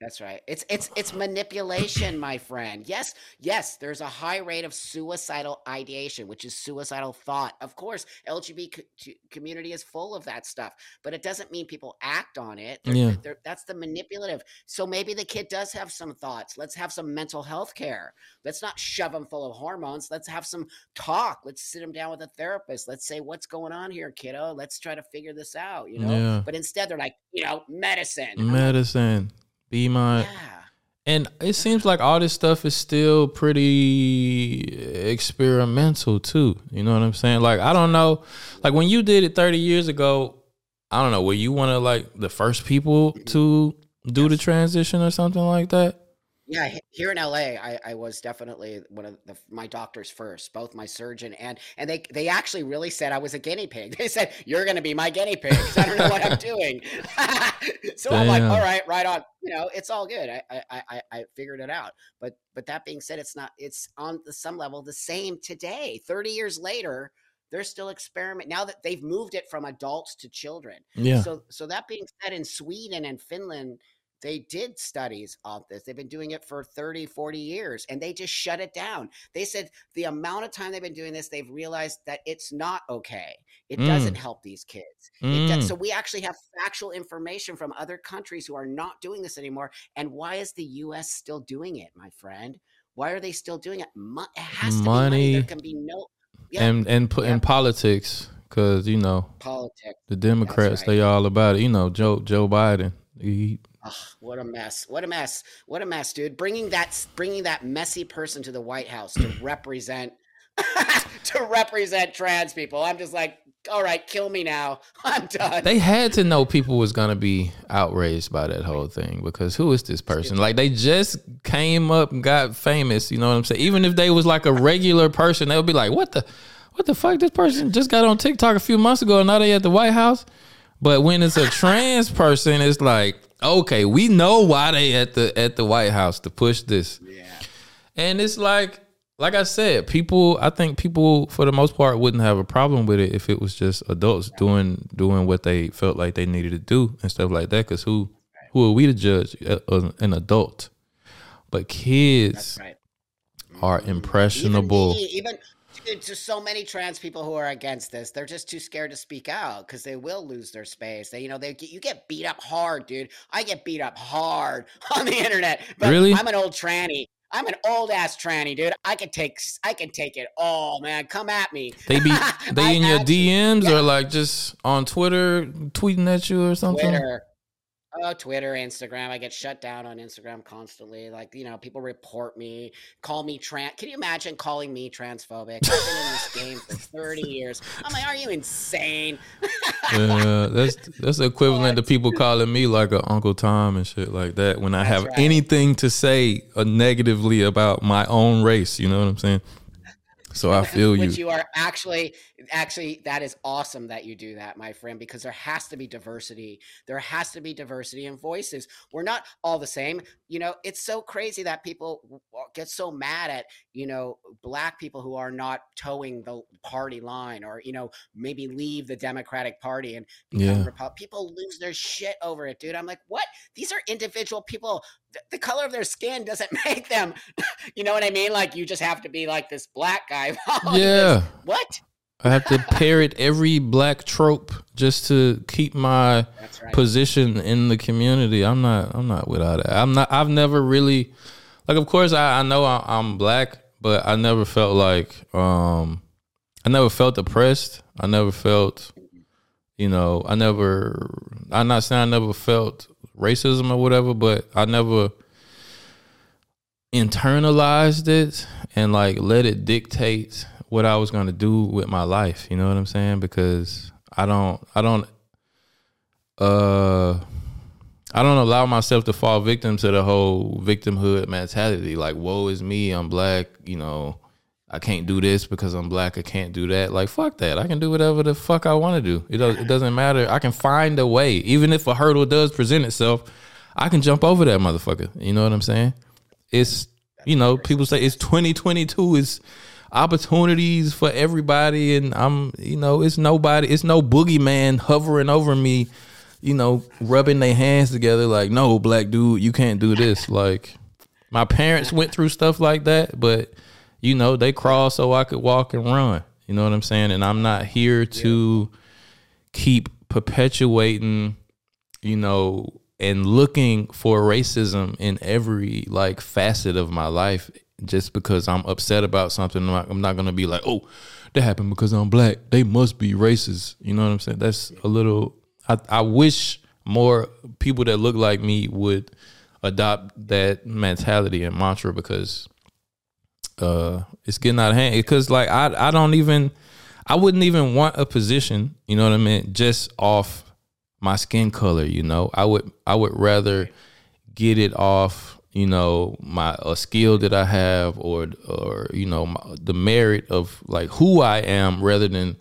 That's right. It's it's it's manipulation, my friend. Yes, yes. There's a high rate of suicidal ideation, which is suicidal thought. Of course, LGBT co- community is full of that stuff, but it doesn't mean people act on it. They're- Yeah. they're- that's the manipulative. So maybe the kid does have some thoughts. Let's have some mental health care. Let's not shove them full of hormones. Let's have some talk. Let's sit them down with a therapist. Let's say, "What's going on here, kiddo? Let's try to figure this out." You know. Yeah. But instead, they're like, you know, medicine. Medicine, be my, yeah. and it seems like all this stuff is still pretty experimental too. You know what I'm saying? Like I don't know, like when you did it thirty years ago, I don't know, were you one of like the first people to do the transition or something like that? Yeah, here in LA, I, I was definitely one of the, my doctors first, both my surgeon and and they they actually really said I was a guinea pig. They said you're going to be my guinea pig I don't know what I'm doing. so I'm like, all right, right on. You know, it's all good. I, I I I- I figured it out. But but that being said, it's not. It's on the, some level the same today. Thirty years later, they're still experiment now that they've moved it from adults to children. Yeah. So so that being said, in Sweden and Finland, they did studies of this. They've been doing it for 30, 40 years and they just shut it down. They said the amount of time they've been doing this, they've realized that it's not okay. It Mm. doesn't help these kids. It does, Mm. so we actually have factual information from other countries who are not doing this anymore. And why is the US still doing it, my friend? Why are they still doing it? Mo- it has to be money. Money. There can be no yeah, and and put in Yep. politics because you know politics. the Democrats right. they all about it. You know Joe Joe Biden. He, Ugh, what a mess! What a mess! What a mess, dude! Bringing that bringing that messy person to the White House to represent to represent trans people. I'm just like, all right, kill me now. I'm done. they had to know people was gonna be outraged by that whole thing because who is this person? Like they just came up and got famous. You know what I'm saying? Even if they was like a regular person, they would be like, what the. What the fuck? This person just got on TikTok a few months ago, and now they at the White House. But when it's a trans person, it's like, okay, we know why they at the at the White House to push this. yeah, And it's like, like I said, people. I think people, for the most part, wouldn't have a problem with it if it was just adults doing doing what they felt like they needed to do and stuff like that. Because who who are we to judge uh, uh, an adult? But kids right. are impressionable. Even, me, even dude, so many trans people who are against this. They're just too scared to speak out because they will lose their space. They, you know, they get, you get beat up hard, dude. I get beat up hard on the internet. But Really? I'm an old tranny. I'm an old ass tranny, dude. I can take I can take it all, man. Come at me. They be they in your DMs yeah. or like just on Twitter tweeting at you or something. Twitter. Oh, Twitter, Instagram. I get shut down on Instagram constantly. Like, you know, people report me, call me trans. Can you imagine calling me transphobic? I've been in this game for 30 years. I'm like, are you insane? Yeah, that's that's equivalent to people calling me like a Uncle Tom and shit like that when I That's have right. anything to say uh, negatively about my own race. You know what I'm saying? So I feel you. Which you are actually, actually, that is awesome that you do that, my friend, because there has to be diversity. There has to be diversity in voices. We're not all the same. You know, it's so crazy that people get so mad at, you know, black people who are not toeing the party line or, you know, maybe leave the Democratic Party and become Yeah. Repu- People lose their shit over it, dude. I'm like, what? These are individual people. Th- The color of their skin doesn't make them, you know what I mean? Like, you just have to be like this black guy. following this Yeah, what? I have to parrot every black trope just to keep my right. position in the community. I'm not. I'm not without it. I'm not. I've never really, like. Of course, I, I know I, I'm black, but I never felt like. um I never felt oppressed. I never felt. You know, I never. I'm not saying I never felt racism or whatever, but I never internalized it and like let it dictate what I was gonna do with my life. You know what I'm saying? Because I don't I don't uh I don't allow myself to fall victim to the whole victimhood mentality. Like, woe is me, I'm black, you know, I can't do this because I'm black, I can't do that. Like, fuck that. I can do whatever the fuck I want to do. It, does, it doesn't matter. I can find a way. Even if a hurdle does present itself, I can jump over that motherfucker. You know what I'm saying? It's, you know, people say it's 2022. It's opportunities for everybody. And I'm, you know, it's nobody, it's no boogeyman hovering over me, you know, rubbing their hands together like, no, black dude, you can't do this. Like, my parents went through stuff like that, but you know, they crawled so I could walk and run. You know what I'm saying? And I'm not here to keep perpetuating, you know, and looking for racism in every like facet of my life just because I'm upset about something. I'm not, I'm not gonna be like, oh, that happened because I'm black. They must be racist. You know what I'm saying? That's a little. I, I wish more people that look like me would adopt that mentality and mantra because uh it's getting out of hand because like I I don't even I wouldn't even want a position, you know what I mean, just off my skin color, you know. I would I would rather get it off, you know, my a skill that I have or or you know, my, the merit of like who I am rather than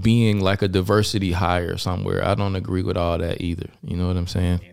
being like a diversity hire somewhere. I don't agree with all that either. You know what I'm saying? Either.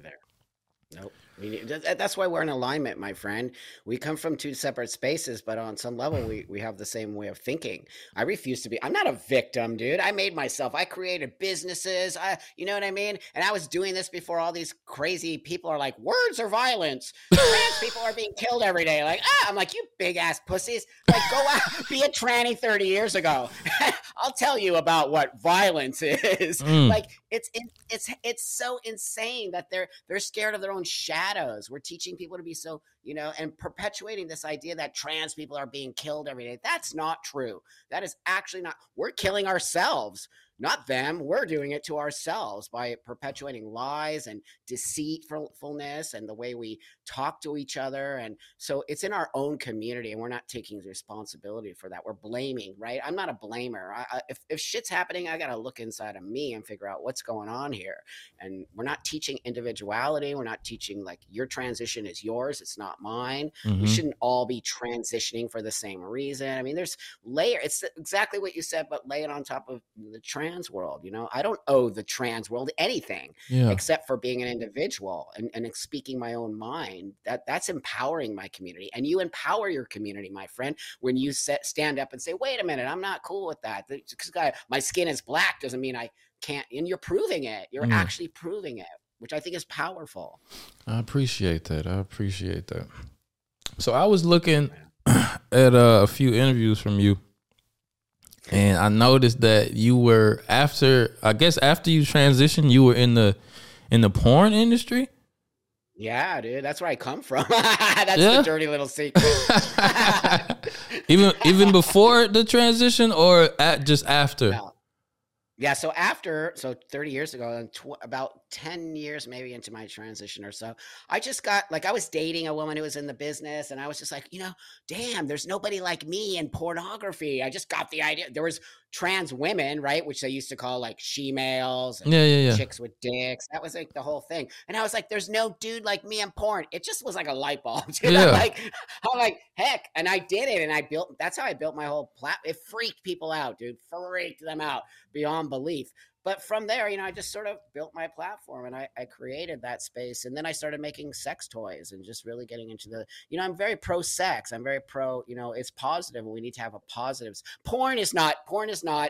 We that's why we're in alignment, my friend. We come from two separate spaces, but on some level, we, we have the same way of thinking. I refuse to be. I'm not a victim, dude. I made myself. I created businesses. I, you know what I mean. And I was doing this before all these crazy people are like, words are violence. Trans people are being killed every day. Like, ah, I'm like, you big ass pussies. Like, go out, be a tranny 30 years ago. I'll tell you about what violence is. Mm. Like, it's it's it's so insane that they're they're scared of their own shadows. We're teaching people to be so you know and perpetuating this idea that trans people are being killed every day. That's not true. That is actually not. We're killing ourselves, not them. We're doing it to ourselves by perpetuating lies and deceitfulness and the way we talk to each other. And so it's in our own community, and we're not taking responsibility for that. We're blaming, right? I'm not a blamer. I, I, if if shit's happening, I got to look inside of me and figure out what's going on here. And we're not teaching individuality. We're not teaching like your transition is yours, it's not mine. We Mhm. shouldn't all be transitioning for the same reason. I mean, there's layer. It's exactly what you said, but lay it on top of the trans world. You know, I don't owe the trans world anything Yeah. except for being an individual and, and speaking my own mind. That that's empowering my community, and you empower your community, my friend, when you set, stand up and say, "Wait a minute, I'm not cool with that." Because my skin is black doesn't mean I can't. And you're proving it. You're Mm. actually proving it, which I think is powerful. I appreciate that. I appreciate that. So I was looking at uh, a few interviews from you, and I noticed that you were after. I guess after you transitioned, you were in the in the porn industry. Yeah, dude, that's where I come from. that's Yeah? the dirty little secret. even even before the transition, or at, just after. No. Yeah, so after, so 30 years ago, and tw- about 10 years maybe into my transition or so i just got like i was dating a woman who was in the business and i was just like you know damn there's nobody like me in pornography i just got the idea there was trans women right which they used to call like she males and Yeah, yeah, yeah. chicks with dicks that was like the whole thing and i was like there's no dude like me in porn it just was like a light bulb dude. Yeah. I'm like i'm like heck and i did it and i built that's how i built my whole plat it freaked people out dude freaked them out beyond belief but from there, you know, I just sort of built my platform and I, I created that space. And then I started making sex toys and just really getting into the, you know, I'm very pro sex. I'm very pro, you know, it's positive and we need to have a positives. Porn is not, porn is not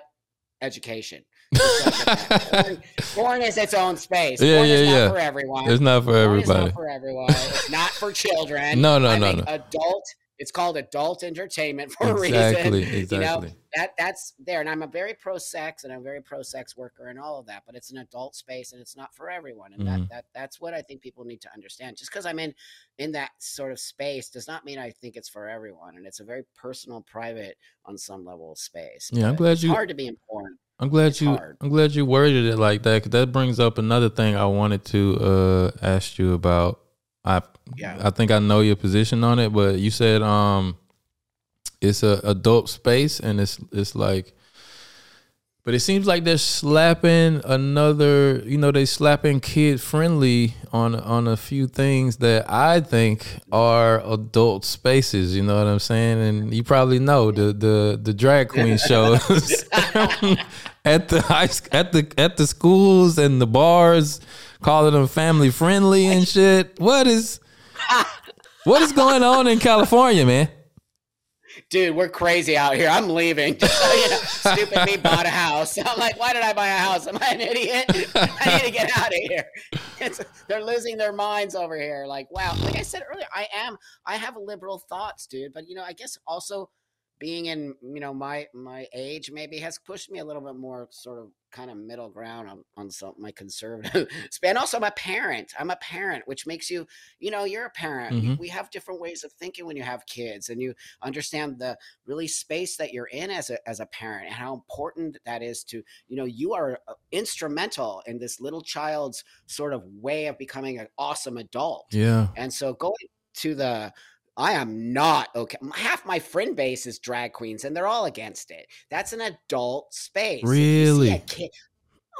education. porn, porn is its own space. Yeah, porn is yeah, not yeah. for everyone. It's not for Porn everybody. not for everyone. It's not for children. No, no, I no, no. Adult. It's called adult entertainment for a Exactly, reason. You know, that that's there and i'm a very pro sex and i'm a very pro sex worker and all of that but it's an adult space and it's not for everyone and Mhm. that that that's what i think people need to understand just because i'm in in that sort of space does not mean i think it's for everyone and it's a very personal private on some level space Yeah, I'm glad it's you- hard to be important I'm glad It's you. hard. I'm glad you worded it like that. Cause that brings up another thing I wanted to uh, ask you about. I Yeah. I think I know your position on it, but you said um, it's a adult space and it's it's like, but it seems like they're slapping another. You know, they slapping kid friendly on on a few things that I think are adult spaces. You know what I'm saying? And you probably know the the the drag queen shows at the high at the at the schools and the bars, calling them family friendly and shit. What is what is going on in California, man? dude we're crazy out here. I'm leaving. You know, stupid me bought a house. I'm like why did i buy a house? Am i an idiot? I need to get out of here. It's, they're losing their minds over here. Like wow. Like i said earlier i am i have liberal thoughts dude. But you know i guess also being in you know my my age maybe has pushed me a little bit more sort of kind of middle ground on, on some my conservative span also i'm a parent i'm a parent which makes you you know you're a parent Mhm. we have different ways of thinking when you have kids and you understand the really space that you're in as a as a parent and how important that is to you know you are uh, instrumental in this little child's sort of way of becoming an awesome adult Yeah. and so going to the I am not okay. Half my friend base is drag queens and they're all against it. That's an adult space. If you see a Really? kid-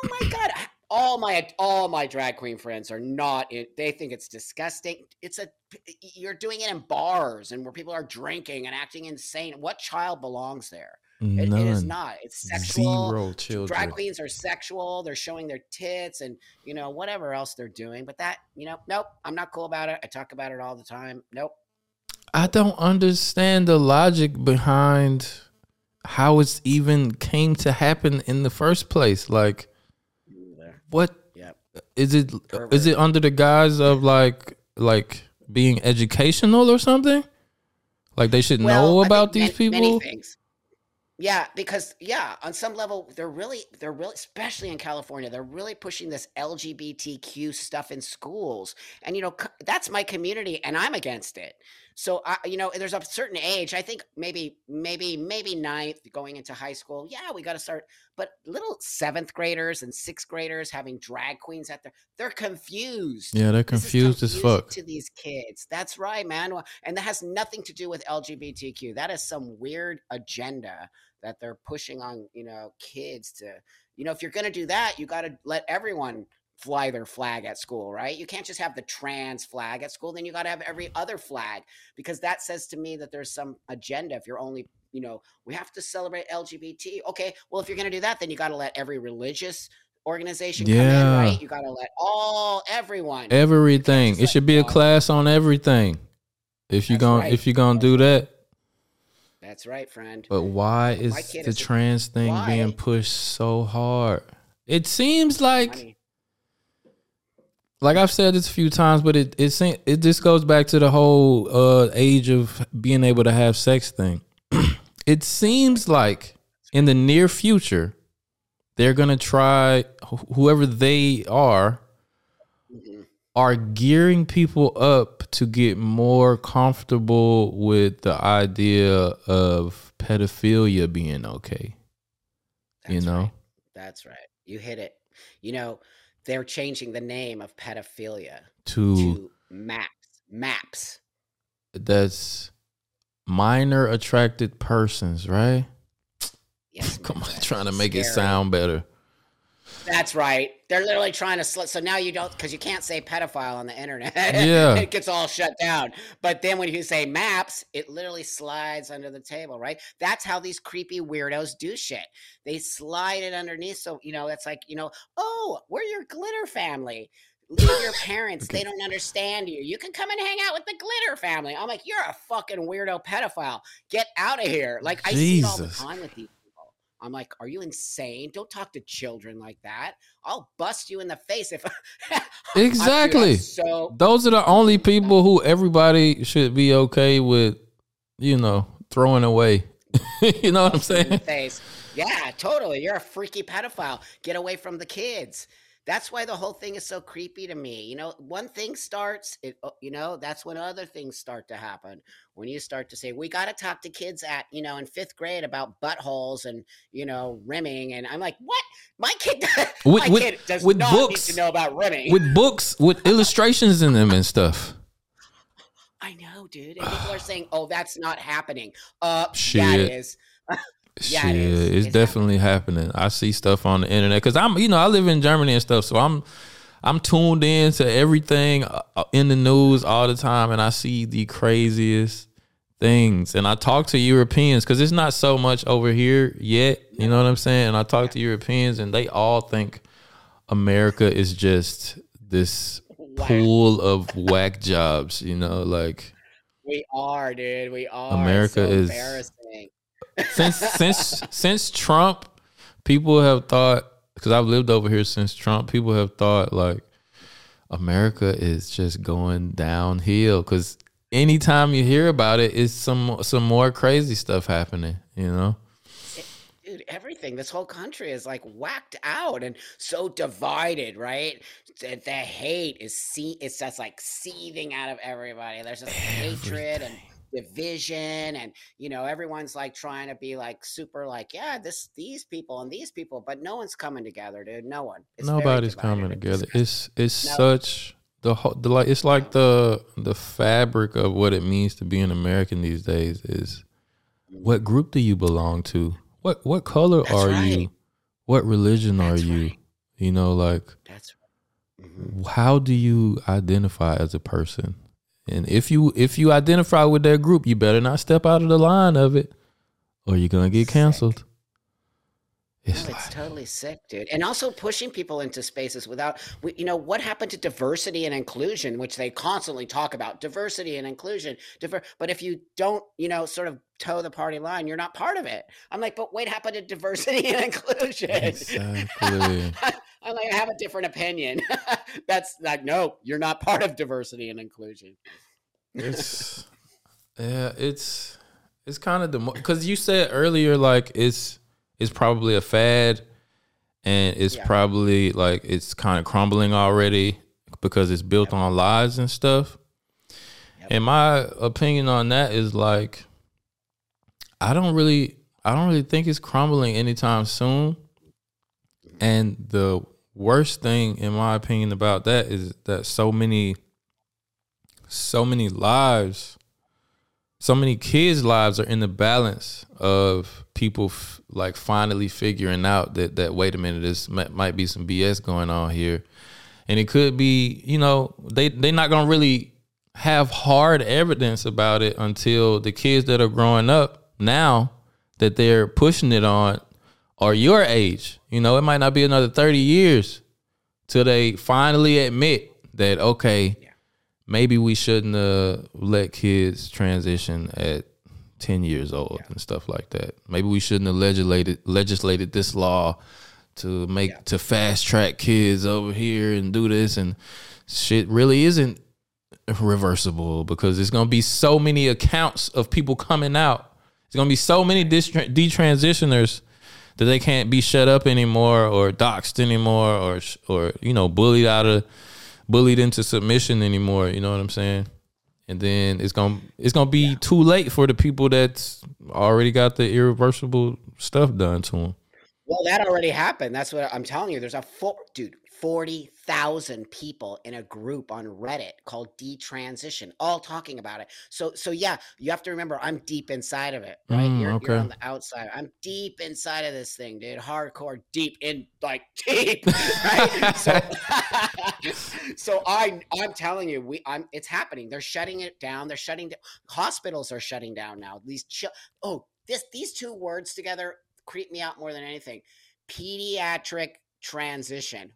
oh my god. All my all my drag queen friends are not in, they think it's disgusting. It's a you're doing it in bars and where people are drinking and acting insane. What child belongs there? It, it is not. It's sexual. Zero children. Drag queens are sexual. They're showing their tits and you know whatever else they're doing. But that you know, nope. I'm not cool about it. I talk about it all the time. Nope. I don't understand the logic behind how it's even came to happen in the first place. Like, Either. what Yep. is it? Is Pervert. it under the guise of like like being educational or something? Like they should know about these many people. things. Yeah, because yeah, on some level, they're really, they're really, especially in California, they're really pushing this LGBTQ stuff in schools, and you know that's my community, and I'm against it. So I, you know, there's a certain age. I think maybe, maybe, maybe ninth going into high school. Yeah, we got to start. But little seventh graders and sixth graders having drag queens at there, they're confused. Yeah, they're confused as fuck. to these kids. That's right, man. And that has nothing to do with LGBTQ. That is some weird agenda that they're pushing on, you know, kids to, you know, if you're going to do that, you got to let everyone fly their flag at school, right? You can't just have the trans flag at school, then you got to have every other flag because that says to me that there's some agenda if you're only you know, we have to celebrate LGBT. Okay, well, if you're going to do that, then you got to let every religious organization come in, Yeah. right? You got to let all everyone. Everything. It should be a class on everything. If you're going right. if you're gonna do that. That's right, friend. But why is the trans thing being pushed so hard? It seems like Money. Like I've said this a few times, but it it seem, it just goes back to the whole uh, age of being able to have sex thing. it seems like in the near future, they're gonna try wh- whoever they are Mhm. are gearing people up to get more comfortable with the idea of pedophilia being okay. You know? right. That's right. You hit it. You know, they're changing the name of pedophilia To, to MAPS. MAPS. that's minor attracted persons, right? Yes, Come on, trying to make it sound better. That's right. They're literally trying to sl- so now you don't because you can't say pedophile on the internet. Yeah. it gets all shut down. But then when you say maps, it literally slides under the table, right? That's how these creepy weirdos do shit. They slide it underneath. So you know, it's like you know, oh, we're your glitter family. Leave your parents. They don't understand you. You can come and hang out with the glitter family. I'm like, you're a fucking weirdo pedophile. Get out of here. Like I see it all the Jesus. time with these. I'm like, are you insane? Don't talk to children like that. I'll bust you in the face if I- dude, I'm Exactly. so Those are the only people who everybody should be okay with, you know, throwing away. you know what I'm busting you in the saying? face. Yeah, totally. You're a freaky pedophile. Get away from the kids. That's why the whole thing is so creepy to me. You know, one thing starts, it, uh, you know, that's when other things start to happen. When you start to say, we got to talk to kids at, you know, in fifth grade about buttholes and, you know, rimming. And I'm like, what? My kid, With- my with- kid does with not books. need to know about rimming. With books with illustrations in them and stuff. I know, dude. And people are saying, oh, that's not happening. Uh, Shit. it is. Yeah, Shit, it is. it's, It's definitely happening. I see stuff on the internet because I'm, you know, I live in Germany and stuff, so I'm, I'm tuned in to everything uh, in the news all the time, and I see the craziest things. And I talk to Europeans because it's not so much over here yet. You know what I'm saying? And I talk to Europeans, and they all think America is just this Whack. pool of whack jobs. You know, like We are, dude. We are. America so is- embarrassing. Since since since Trump, people have thought because I've lived over here since Trump. People have thought like America is just going downhill because anytime you hear about it, it's some some more crazy stuff happening. You know, dude everything this whole country is like whacked out and so divided right the, the hate is see it's just like seething out of everybody there's just hatred and division and you know everyone's like trying to be like super like yeah this these people and these people but no one's coming together dude no one It's nobody's coming together. It's it's No. such the whole the like it's like the the fabric of what it means to be an American these days is what group do you belong to? What what color That's are you? What religion That's are you? right. You know, like that's right. Mhm. how do you identify as a person? And if you if you identify with that group, you better not step out of the line of it, or you're gonna get canceled. No, It's it's totally sick, dude. And also pushing people into spaces without, you know, what happened to diversity and inclusion, which they constantly talk about diversity and inclusion. Diver- but if you don't, you know, sort of toe the party line, you're not part of it. I'm like, but what happened to diversity and inclusion? Exactly. I'm like, I have a different opinion. That's like, no, you're not part of diversity and inclusion. it's yeah, it's it's kind of the because you said earlier like it's it's probably a fad, and it's Yeah. probably like it's kind of crumbling already because it's built on lies and stuff. Yep. And my opinion on that is like, I don't really, I don't really think it's crumbling anytime soon. And the worst thing, in my opinion, about that is that so many, so many lives, so many kids' lives are in the balance of people f- like finally figuring out that that wait a minute, this might, might be some BS going on here, and it could be, you know, they they're not gonna really have hard evidence about it until the kids that are growing up now that they're pushing it on are your age. You know, it might not be another 30 years till they finally admit that, okay, maybe we shouldn't uh, let kids transition at 10 years old and stuff like that. Maybe we shouldn't have legislated, legislated this law to make, to fast track kids over here and do this. And shit really isn't reversible because there's gonna be so many accounts of people coming out. There's gonna be so many detransitioners that they can't be shut up anymore or doxxed anymore or or you know bullied out of bullied into submission anymore. You know what I'm saying? And then it's gonna it's gonna be too late for the people that's already got the irreversible stuff done to them. Well, that already happened. That's what I'm telling you. There's a full dude, 40,000 people in a group on Reddit called Detransition, all talking about it. So, so yeah, you have to remember, I'm deep inside of it, right? Mm, you're, okay. you're on the outside. I'm deep inside of this thing, dude. Hardcore, deep in, like deep, right? so, so I, I'm telling you, we, I'm, it's happening. They're shutting it down. They're shutting down. Hospitals are shutting down now. These, chi- oh, this, these two words together creep me out more than anything. Pediatric transition.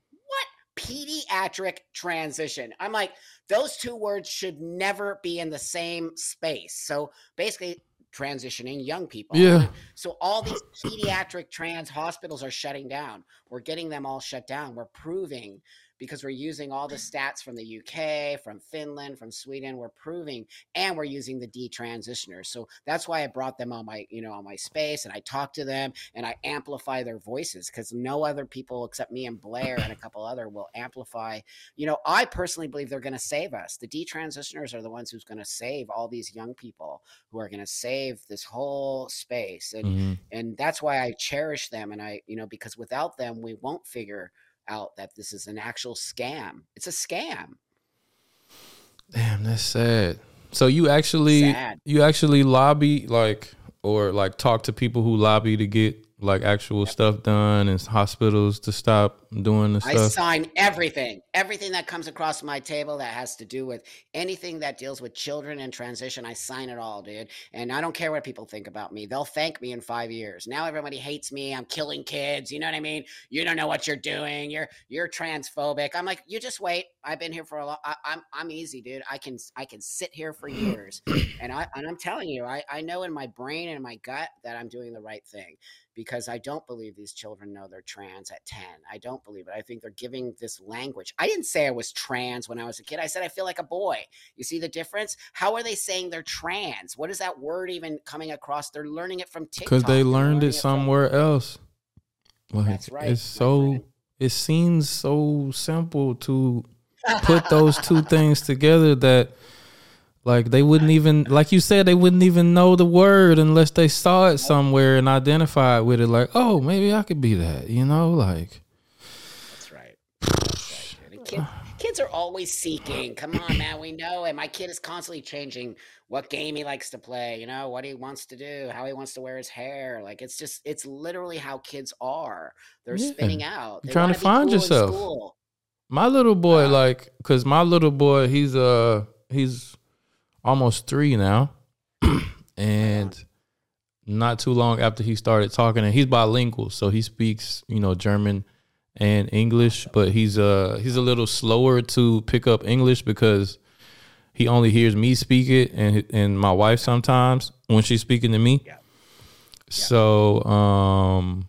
Pediatric transition. I'm like, those two words should never be in the same space. So basically, transitioning young people. Yeah. So all these pediatric trans hospitals are shutting down. We're getting them all shut down. We're proving because we're using all the stats from the UK, from Finland, from Sweden. We're proving, and we're using the detransitioners. So that's why I brought them on my, you know, on my space, and I talk to them and I amplify their voices because no other people except me and Blair and a couple other will amplify. You know, I personally believe they're going to save us. The detransitioners are the ones who's going to save all these young people who are going to save this whole space, and Mhm. and that's why I cherish them. And I, you know, because without them, we won't figure out that this is an actual scam. It's a scam. Damn, that's sad. So you actually Sad. you actually lobby like or like talk to people who lobby to get like actual stuff done and hospitals to stop doing the I stuff. sign everything, everything that comes across my table that has to do with anything that deals with children and transition. I sign it all, dude. And I don't care what people think about me. They'll thank me in five years. Now everybody hates me. I'm killing kids. You know what I mean? You don't know what you're doing. You're you're transphobic. I'm like, you just wait. I've been here for a long. I, I'm I'm easy, dude. I can I can sit here for years, and I and I'm telling you, I I know in my brain and my gut that I'm doing the right thing because I don't believe these children know they're trans at 10. I don't believe it. I think they're giving this language. I didn't say I was trans when I was a kid. I said I feel like a boy. You see the difference? How are they saying they're trans? What is that word even coming across? They're learning it from TikTok. Because they learned it from- somewhere else. Like That's right. it's so it seems so simple to put those two things together that like they wouldn't even like you said they wouldn't even know the word unless they saw it somewhere and identified with it like oh maybe i could be that you know like That's right. That's right, dude. And Kid, kids are always seeking. Come on, man. We know it. My kid is constantly changing what game he likes to play, you know, what he wants to do, how he wants to wear his hair. Like it's just it's literally how kids are. They're Yeah. spinning out. They trying to find cool yourself. my little boy Uh, like because my little boy he's uh he's almost three now and not too long after he started talking and he's bilingual so he speaks you know german and english but he's uh he's a little slower to pick up english because he only hears me speak it and and my wife sometimes when she's speaking to me Yeah. so um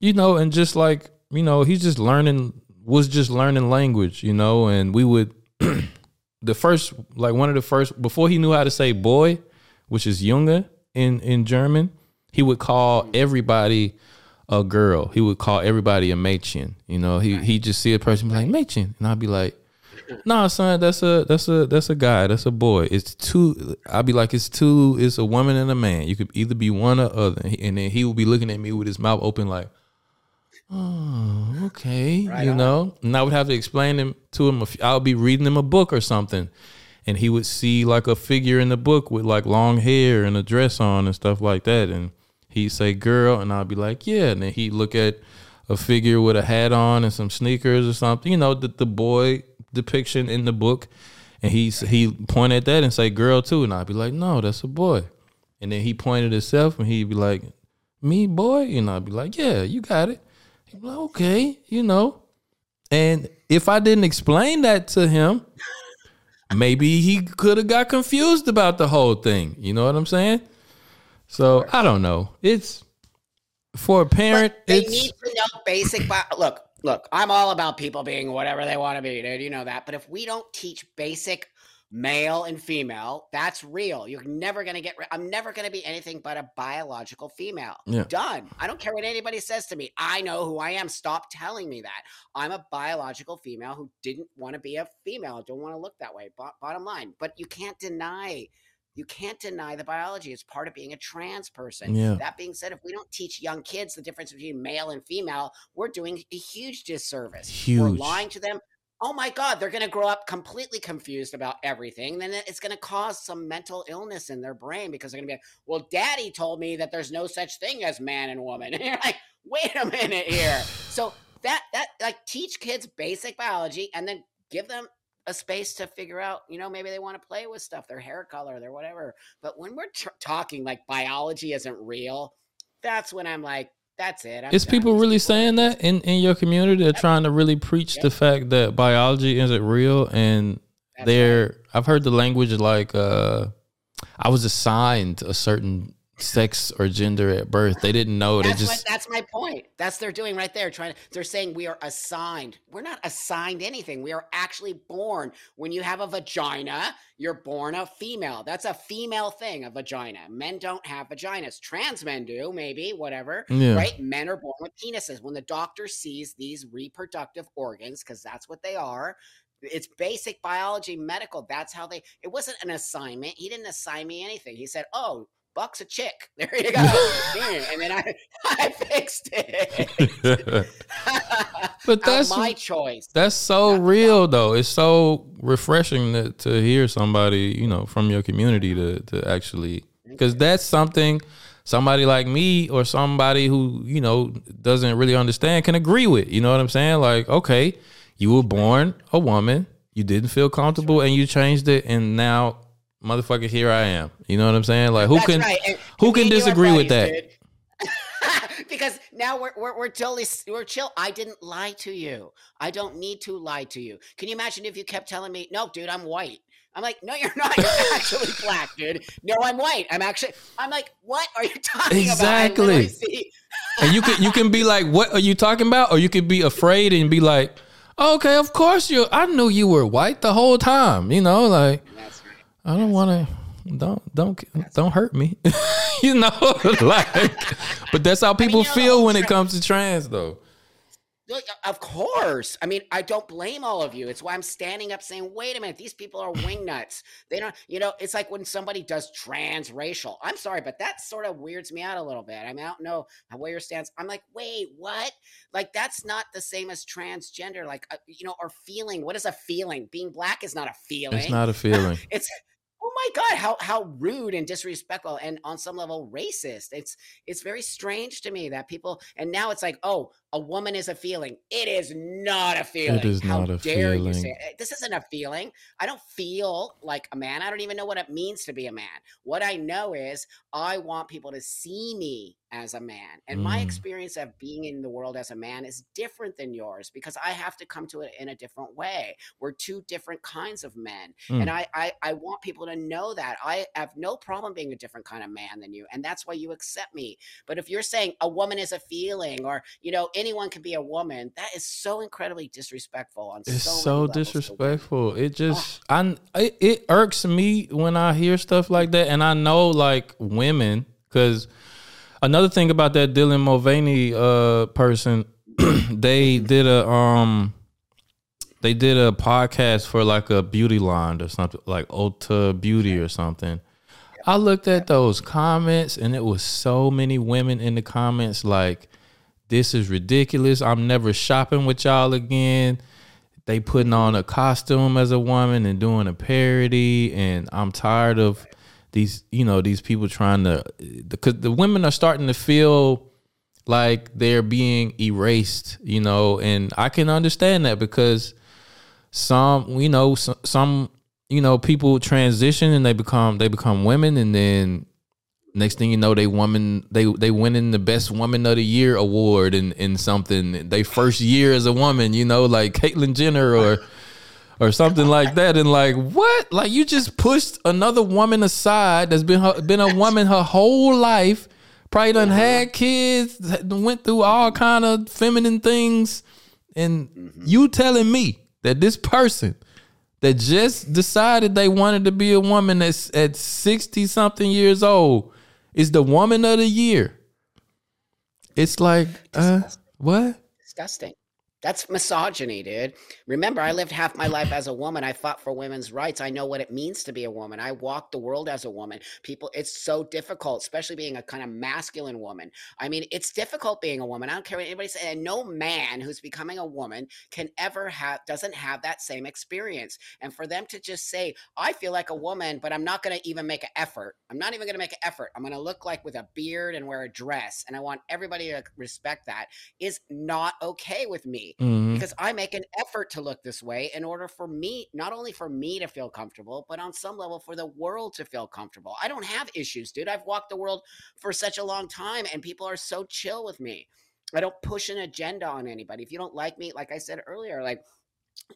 you know and just like you know he's just learning was just learning language you know and we would the first like one of the first before he knew how to say boy which is junge in in german he would call everybody a girl. He would call everybody a machin. you know? He he just see a person be like machin, and i'd be like nah son that's a that's a that's a guy that's a boy. It's two i'd be like it's two it's a woman and a man. You could either be one or other. And, then he would be looking at me with his mouth open like oh okay Right you on. know? And i would have to explain him to him a few- i would be reading him a book or something. And he would see like a figure in the book with like long hair and a dress on and stuff like that. And he'd say girl and i'd be like yeah. And then he'd look at a figure with a hat on and some sneakers or something you know the, the boy depiction in the book. And he he point at that and say girl too. And i'd be like no that's a boy. And then he pointed himself and he'd be like me boy? And i'd be like yeah you got it. He'd be like okay you know. And if i didn't explain that to him maybe he could have got confused about the whole thing. You know what i'm saying so i don't know it's for a parent But they it's need to know basic. Look, look. I'm all about people being whatever they want to be, dude. You know that. But if we don't teach basic male and female, that's real. You're never gonna get. I'm never gonna be anything but a biological female. Yeah. Done. I don't care what anybody says to me. I know who I am. Stop telling me that. I'm a biological female who didn't want to be a female. Don't want to look that way. Bo- bottom line. But you can't deny. You can't deny the biology. It's part of being a trans person. Yeah. That being said, if we don't teach young kids the difference between male and female, we're doing a huge disservice. Huge. We're lying to them. Oh my God, they're going to grow up completely confused about everything. Then it's going to cause some mental illness in their brain because they're going to be like, well, daddy told me that there's no such thing as man and woman. And you're like, wait a minute here. So that, that, like, teach kids basic biology and then give them a space to figure out, you know, maybe they want to play with stuff, their hair color, their whatever. But when we're tr- talking like biology isn't real, that's when I'm like, that's it. I'm Is done. people really are- saying that in, in your community? They're trying to really preach the fact that biology isn't real and That's they're I've heard the language like uh I was assigned a certain sex or gender at birth. They didn't know. They That's, just what, that's my point. That's they're doing right there. Trying to, they're saying we are assigned. We're not assigned anything. We are actually born. When you have a vagina, you're born a female. That's a female thing, a vagina. Men don't have vaginas. Trans men do, maybe, whatever. Yeah. Right? Men are born with penises. When the doctor sees these reproductive organs, because that's what they are, it's basic biology, medical. That's how they. It wasn't an assignment. He didn't assign me anything. He said, "Oh, Buck's a chick. There you go." and then I, I fixed it. But that's my choice. That's so real though. It's so refreshing to, to hear somebody, you know, from your community to to actually cuz that's something somebody like me or somebody who, you know, doesn't really understand can agree with. You know what I'm saying? Like, okay, you were born a woman, you didn't feel comfortable and you changed it and now motherfucker here I am. You know what I'm saying? Like who That's can right. Who can me and you are disagree with that? dude. because now we're, we're we're totally we're chill. I didn't lie to you. I don't need to lie to you. Can you imagine if you kept telling me, "No, dude, I'm white." I'm like, "No, you're not. You're actually black, dude." No, I'm white. I'm actually. I'm like, "What are you talking about?" Exactly. and you can you can be like, "What are you talking about?" Or you could be afraid and be like, oh, "Okay, of course you. I knew you were white the whole time." You know, like That's. I don't want to. Don't don't don't hurt me. you know, like. But that's how people know, the feel when it comes to trans, though. Look, Of course. I mean, I don't blame all of you. It's why I'm standing up saying, wait a minute, these people are wingnuts. They don't, you know, it's like when somebody does transracial. I'm sorry, but that sort of weirds me out a little bit. I mean, I don't know how where your stance. I'm like, wait, what? Like, that's not the same as transgender. Like, uh, you know, or feeling. What is a feeling? Being black is not a feeling. It's not a feeling. it's oh my god how how rude and disrespectful and on some level racist. It's it's very strange to me that people and now it's like oh a woman is a feeling it is not a feeling is how not a dare you say feeling. it? this isn't a feeling i don't feel like a man i don't even know what it means to be a man what i know is i want people to see me as a man and my Mm. experience of being in the world as a man is different than yours because i have to come to it in a different way we're two different kinds of men Mm. and I, I i want people to know that i have no problem being a different kind of man than you and that's why you accept me but if you're saying a woman is a feeling or you know anyone can be a woman that is so incredibly disrespectful on It's so, so levels to women. disrespectful. It just I it, it irks me when I hear stuff like that, and I know like women because another thing about that Dylan Mulvaney uh person, they did a um they did a podcast for like a beauty line or something like Ulta Beauty or something. I looked at those comments and it was so many women in the comments like this is ridiculous. I'm never shopping with y'all again. They putting on a costume as a woman and doing a parody and I'm tired of these, you know, these people trying to because the women are starting to feel like they're being erased, you know, and I can understand that because some, you know, some, some you know, people transition and they become they become women and then next thing you know they woman they they winning the best woman of the year award in in something. They first year as a woman you know like Caitlyn Jenner or or something like that. And like what? Like you just pushed another woman aside that's been her, been a woman her whole life probably done had kids went through all kind of feminine things. And mm-hmm. you telling me that this person that just decided they wanted to be a woman that's at 60 something years old is the woman of the year. It's like, uh, what? disgusting That's misogyny, dude. Remember, I lived half my life as a woman. I fought for women's rights. I know what it means to be a woman. I walked the world as a woman. People, it's so difficult, especially being a kind of masculine woman. I mean, it's difficult being a woman. I don't care what anybody says. And no man who's becoming a woman can ever have, doesn't have that same experience. And for them to just say, I feel like a woman, but I'm not going to even make an effort. I'm not even going to make an effort. I'm going to look like with a beard and wear a dress. And I want everybody to respect that is not okay with me Mhm. because I make an effort to look this way in order for me, not only for me to feel comfortable, but on some level for the world to feel comfortable. I don't have issues, dude. I've walked the world for such a long time and people are so chill with me. I don't push an agenda on anybody. If you don't like me, like I said earlier, like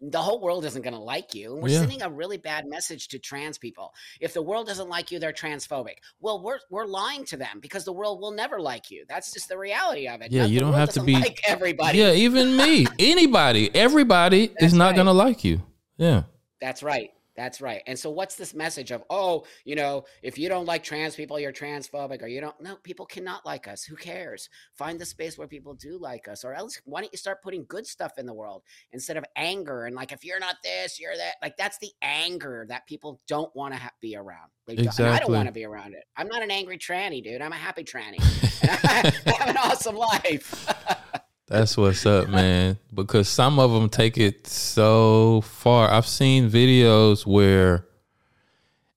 the whole world isn't going to like you. We're Yeah. sending a really bad message to trans people. If the world doesn't like you, they're transphobic. Well, we're we're lying to them because the world will never like you. That's just the reality of it. Yeah, Not- you don't have to be- like everybody. Yeah, even me, anybody, everybody is not right. gonna like you. Yeah. That's right. That's right. And so, what's this message of, oh, you know, if you don't like trans people, you're transphobic, or you don't? No, people cannot like us. Who cares? Find the space where people do like us, or else why don't you start putting good stuff in the world instead of anger and like, if you're not this, you're that. Like, that's the anger that people don't want to ha- be around. They don't- I don't want to be around it. I'm not an angry tranny, dude. I'm a happy tranny. and I, I have an awesome life. That's what's up, man. Because some of them take it so far. I've seen videos where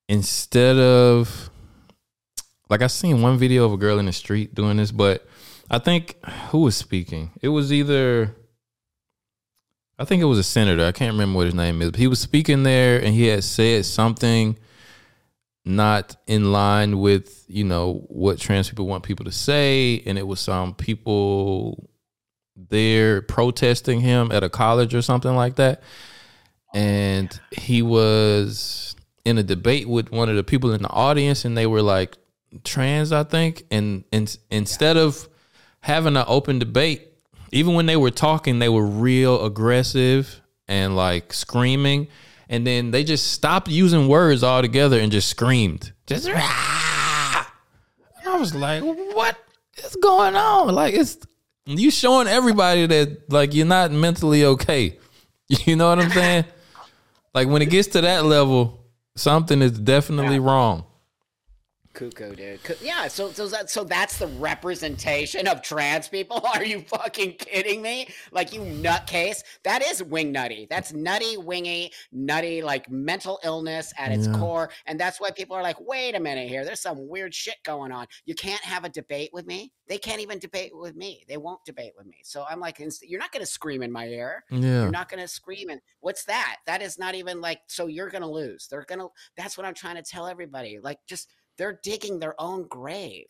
instead of like I seen one video of a girl in the street doing this, but I think who was speaking? It was either I think it was a senator. I can't remember what his name is. But he was speaking there and he had said something not in line with, you know, what trans people want people to say. And it was some people there protesting him at a college or something like that. And he was in a debate with one of the people in the audience, and they were like trans, I think. And, and instead of having an open debate, even when they were talking, they were real aggressive and like screaming. And then they just stopped using words altogether and just screamed. Just "Rah!" I was like, what is going on? Like it's you showing everybody that like you're not mentally okay. You know what I'm saying? like when it gets to that level, something is definitely wrong. Cuckoo, dude. Yeah, so so that so that's the representation of trans people. Are you fucking kidding me? Like you nutcase. That is wing nutty. That's nutty, wingy, nutty, like mental illness at its Yeah. core. And that's why people are like, wait a minute here. There's some weird shit going on. You can't have a debate with me. They can't even debate with me. They won't debate with me. So I'm like, you're not gonna scream in my ear. Yeah. You're not going to scream and what's that? That is not even like so you're going to lose. They're going to That's what I'm trying to tell everybody. Like just they're digging their own grave.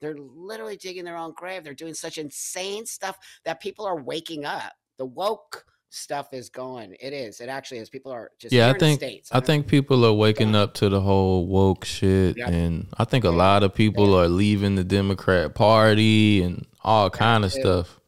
They're literally digging their own grave. They're doing such insane stuff that people are waking up. The woke stuff is going. It is. It actually is. People are just Yeah, I think States. I don't- think people are waking up to the whole woke shit, Yep. and I think a Yeah. lot of people are leaving the Democrat Party and all kind of stuff.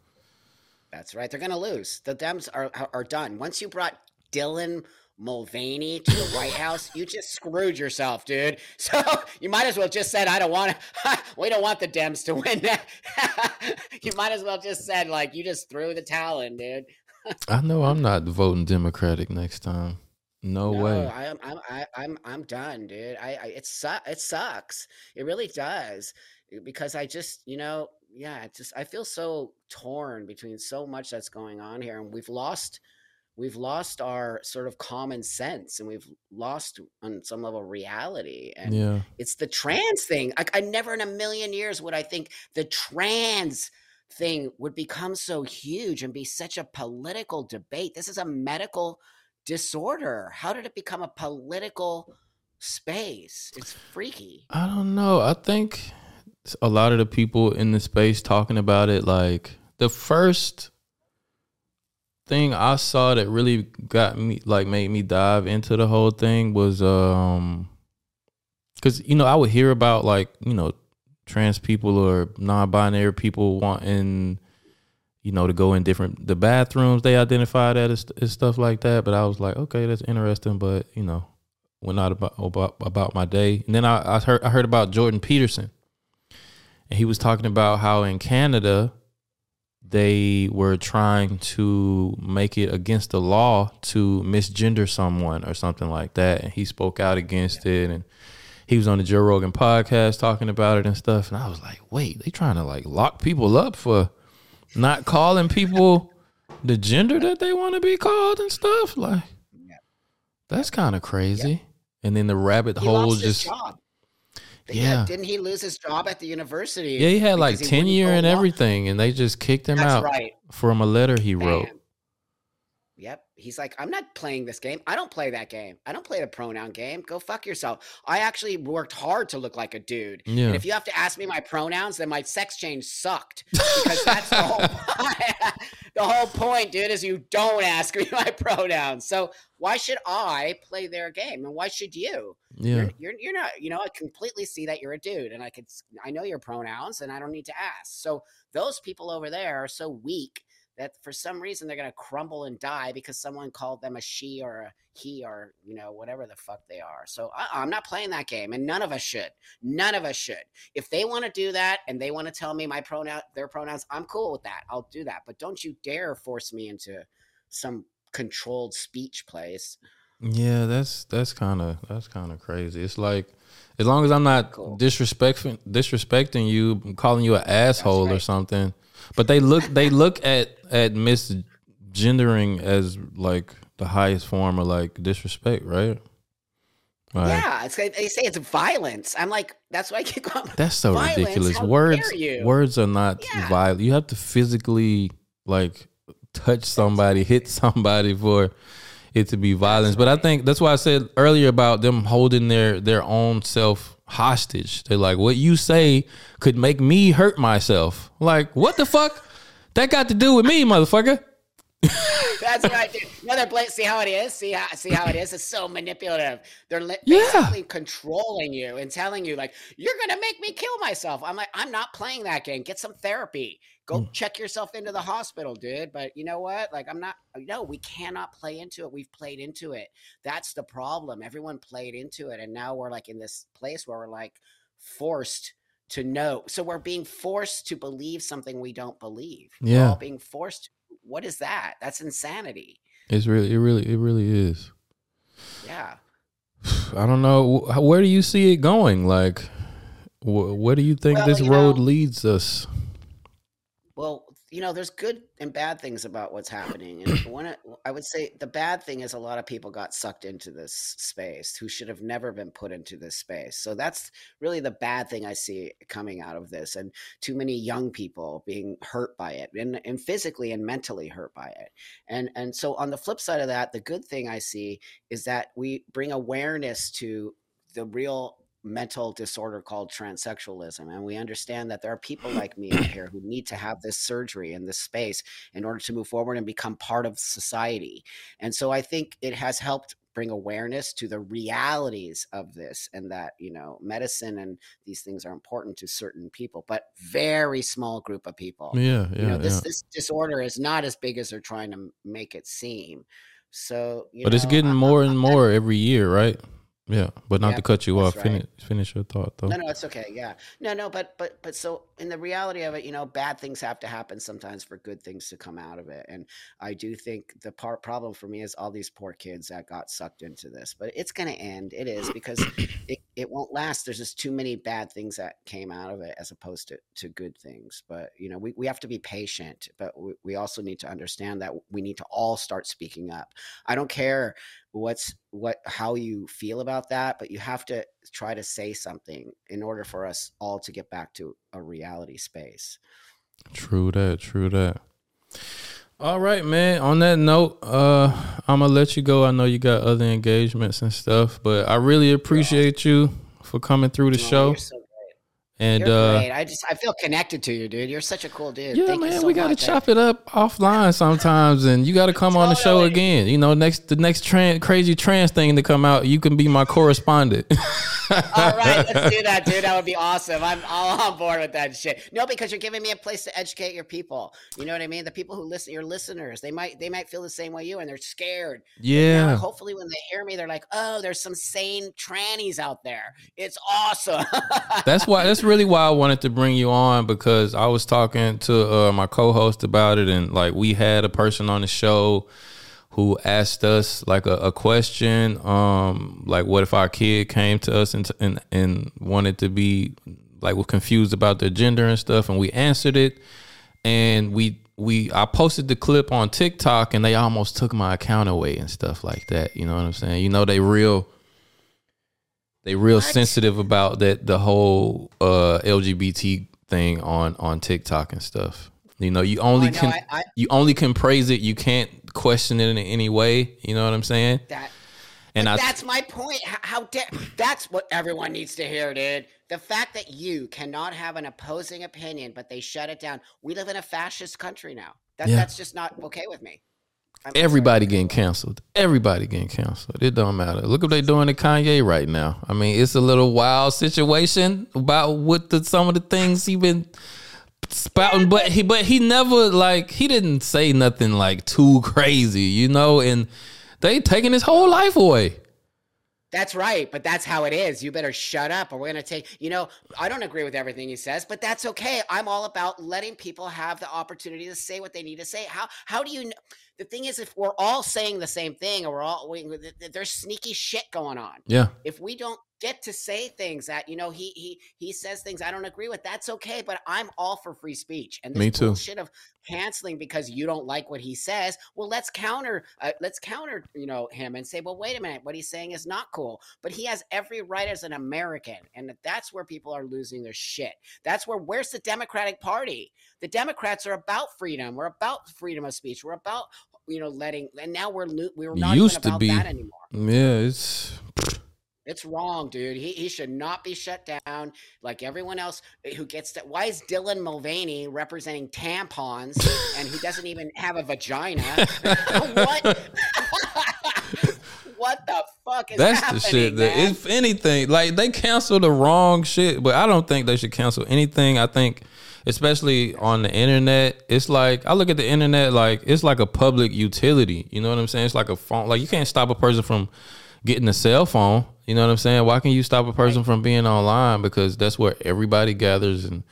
That's right. They're going to lose. The Dems are- are done. Once you brought Dylan Mulvaney to the White House, you just screwed yourself, dude. So you might as well just said, "I don't want to. we don't want the Dems to win." you might as well just said, like, you just threw the towel in, dude. I know I'm not voting Democratic next time. No, No, way. I'm. I, I'm. I'm done, dude. I. I it su- It sucks. It really does. Because I just, you know, yeah. It just. I feel so torn between so much that's going on here, and we've lost. We've lost our sort of common sense, and we've lost on some level reality. And Yeah. it's the trans thing. I, I never in a million years would I think the trans thing would become so huge and be such a political debate. This is a medical disorder. How did it become a political space? It's freaky. I don't know. I think a lot of the people in the space talking about it, like the first thing I saw that really got me, like, made me dive into the whole thing was, um, because you know I would hear about like you know trans people or non-binary people wanting you know to go in different the bathrooms they identified at and stuff like that. But I was like, okay, that's interesting, but you know went out about about, about my day. And then I, I heard I heard about Jordan Peterson, and he was talking about how in Canada they were trying to make it against the law to misgender someone or something like that. And he spoke out against it and he was on the Joe Rogan podcast talking about it and stuff. And I was like, wait, they trying to like lock people up for not calling people the gender that they want to be called and stuff. Like Yeah. that's kind of crazy. And then the rabbit He hole just Yeah. didn't he lose his job at the university? yeah, he had like because he wouldn't tenure and everything, and they just kicked him That's out right. from a letter he wrote. Yep. He's like, I'm not playing this game. I don't play that game. I don't play the pronoun game. Go fuck yourself. I actually worked hard to look like a dude. Yeah. And if you have to ask me my pronouns, then my sex change sucked. Because that's the whole the whole point, dude, is you don't ask me my pronouns. So why should I play their game? And why should you? Yeah, You're, you're you're not, you know, I completely see that you're a dude and I could I know your pronouns and I don't need to ask. So those people over there are so weak that for some reason they're gonna crumble and die because someone called them a she or a he or you know whatever the fuck they are. So I, I'm not playing that game, and none of us should. None of us should. If they want to do that and they want to tell me my pronoun, their pronouns, I'm cool with that. I'll do that. But don't you dare force me into some controlled speech place. yeah, that's that's kind of that's kind of crazy. It's like as long as I'm not Cool. disrespecting disrespecting you, calling you an asshole or something. But they look they look at at misgendering as like the highest form of like disrespect, right? Like, yeah, it's they say it's violence. I'm like, that's why I keep going. That's so Violence? ridiculous. Words words are not Yeah. violent. You have to physically like touch somebody, hit somebody for it to be violence. But I think that's why I said earlier about them holding their their own self hostage. They're like, what you say could make me hurt myself. Like, what the fuck? That got to do with me, motherfucker. That's right, dude. No, they're see how it is. See how see how it is. It's so manipulative. They're li- Yeah. basically controlling you and telling you like you're gonna make me kill myself. I'm like, I'm not playing that game. Get some therapy. Go Mm. check yourself into the hospital, dude. But you know what? Like, I'm not. No, we cannot play into it. We've played into it. That's the problem. Everyone played into it, and now we're like in this place where we're like forced to know. So we're being forced to believe something we don't believe. We're Yeah. being forced. What is that? That's insanity. It's really it really it really is. Yeah. I don't know. Where do you see it going? Like, wh- where do you think Well, this you road know- leads us? You know, there's good and bad things about what's happening. And one, I would say the bad thing is a lot of people got sucked into this space who should have never been put into this space. So that's really the bad thing I see coming out of this. And too many young people being hurt by it and, and physically and mentally hurt by it. And, and so on the flip side of that, the good thing I see is that we bring awareness to the real mental disorder called transsexualism and we understand that there are people like me out here who need to have this surgery in this space in order to move forward and become part of society and so i think it has helped bring awareness to the realities of this and that you know medicine and these things are important to certain people but very small group of people Yeah, yeah, you know this yeah. this disorder is not as big as they're trying to make it seem so you But it's getting more I'm- and I'm- more every year, right? Yeah, but not Yeah, to cut you off. Finish finish your thought though. No, no, it's okay. Yeah. No, no, but but but so in the reality of it, you know, bad things have to happen sometimes for good things to come out of it. And I do think the part problem for me is all these poor kids that got sucked into this. But it's gonna end. It is because it, it won't last. There's just too many bad things that came out of it as opposed to, to good things. But you know, we, we have to be patient, but we, we also need to understand that we need to all start speaking up. I don't care what's what how you feel about that but you have to try to say something in order for us all to get back to a reality space True that. True that. All right, man. On that note, uh, I'm gonna let you go. I know you got other engagements and stuff, but I really appreciate you for coming through the Oh, show. you're so great. And You're uh, great. I just I feel connected to you, dude. You're such a cool dude. yeah, Thank you man, so we gotta chop it up offline sometimes, and you gotta come on the show again. You know, next the next trans, crazy trans thing to come out, you can be my correspondent. All right, let's do that, dude. That would be awesome. I'm all on board with that shit. No, because you're giving me a place to educate your people. You know what I mean? The people who listen, your listeners, they might they might feel the same way you, and they're scared. Now, yeah, hopefully, when they hear me, they're like, "Oh, there's some sane trannies out there. It's awesome." that's why. That's really why I wanted to bring you on because I was talking to uh, my co-host about it, and like we had a person on the show who asked us like a, a question, um, like what if our kid came to us and, and and wanted to be like was confused about their gender and stuff, and we answered it, and we we I posted the clip on TikTok, and they almost took my account away and stuff like that. You know what I'm saying? You know they real they real What? sensitive about that the whole uh LGBT thing on on TikTok and stuff. You know, you only Oh, no, can I- I- you only can praise it. You can't question it in any way. You know what I'm saying? That And I that's my point. How, how da- that's what everyone needs to hear, dude. The fact that you cannot have an opposing opinion, but they shut it down. We live in a fascist country now. That, Yeah. That's just not okay with me. Everybody getting canceled. Everybody getting canceled. It don't matter. Look what they doing to Kanye right now. I mean, it's a little wild situation about what the some of the things he been spouting, but he but he never like he didn't say nothing like too crazy, you know, and they taking his whole life away. That's right, but that's how it is. You better shut up, or we're gonna take. You know, I don't agree with everything he says, but that's okay. I'm all about letting people have the opportunity to say what they need to say. How how do you? The thing is, if we're all saying the same thing, or we're all we, th- th- there's sneaky shit going on. Yeah. If we don't get to say things that you know he he he says things I don't agree with, that's okay. But I'm all for free speech and this Me too. of canceling because you don't like what he says. Well, let's counter uh, let's counter you know him and say, well, wait a minute, what he's saying is not cool. But he has every right as an American, and that's where people are losing their shit. That's where where's the Democratic Party? The Democrats are about freedom. We're about freedom of speech. We're about you know letting, and now we're lo- we're not Used even to about be. that anymore. Yeah, it's It's wrong, dude. He, he should not be shut down like everyone else eh, who gets that. Why is Dylan Mulvaney representing tampons and he doesn't even have a vagina? what? what the fuck is That's the shit. That, if anything, like they cancel the wrong shit, but I don't think they should cancel anything. I think, especially on the internet, it's like I look at the internet like it's like a public utility. You know what I'm saying? It's like a phone. Like you can't stop a person from getting a cell phone. You know what I'm saying? Why can you stop a person from being online? Because that's where everybody gathers and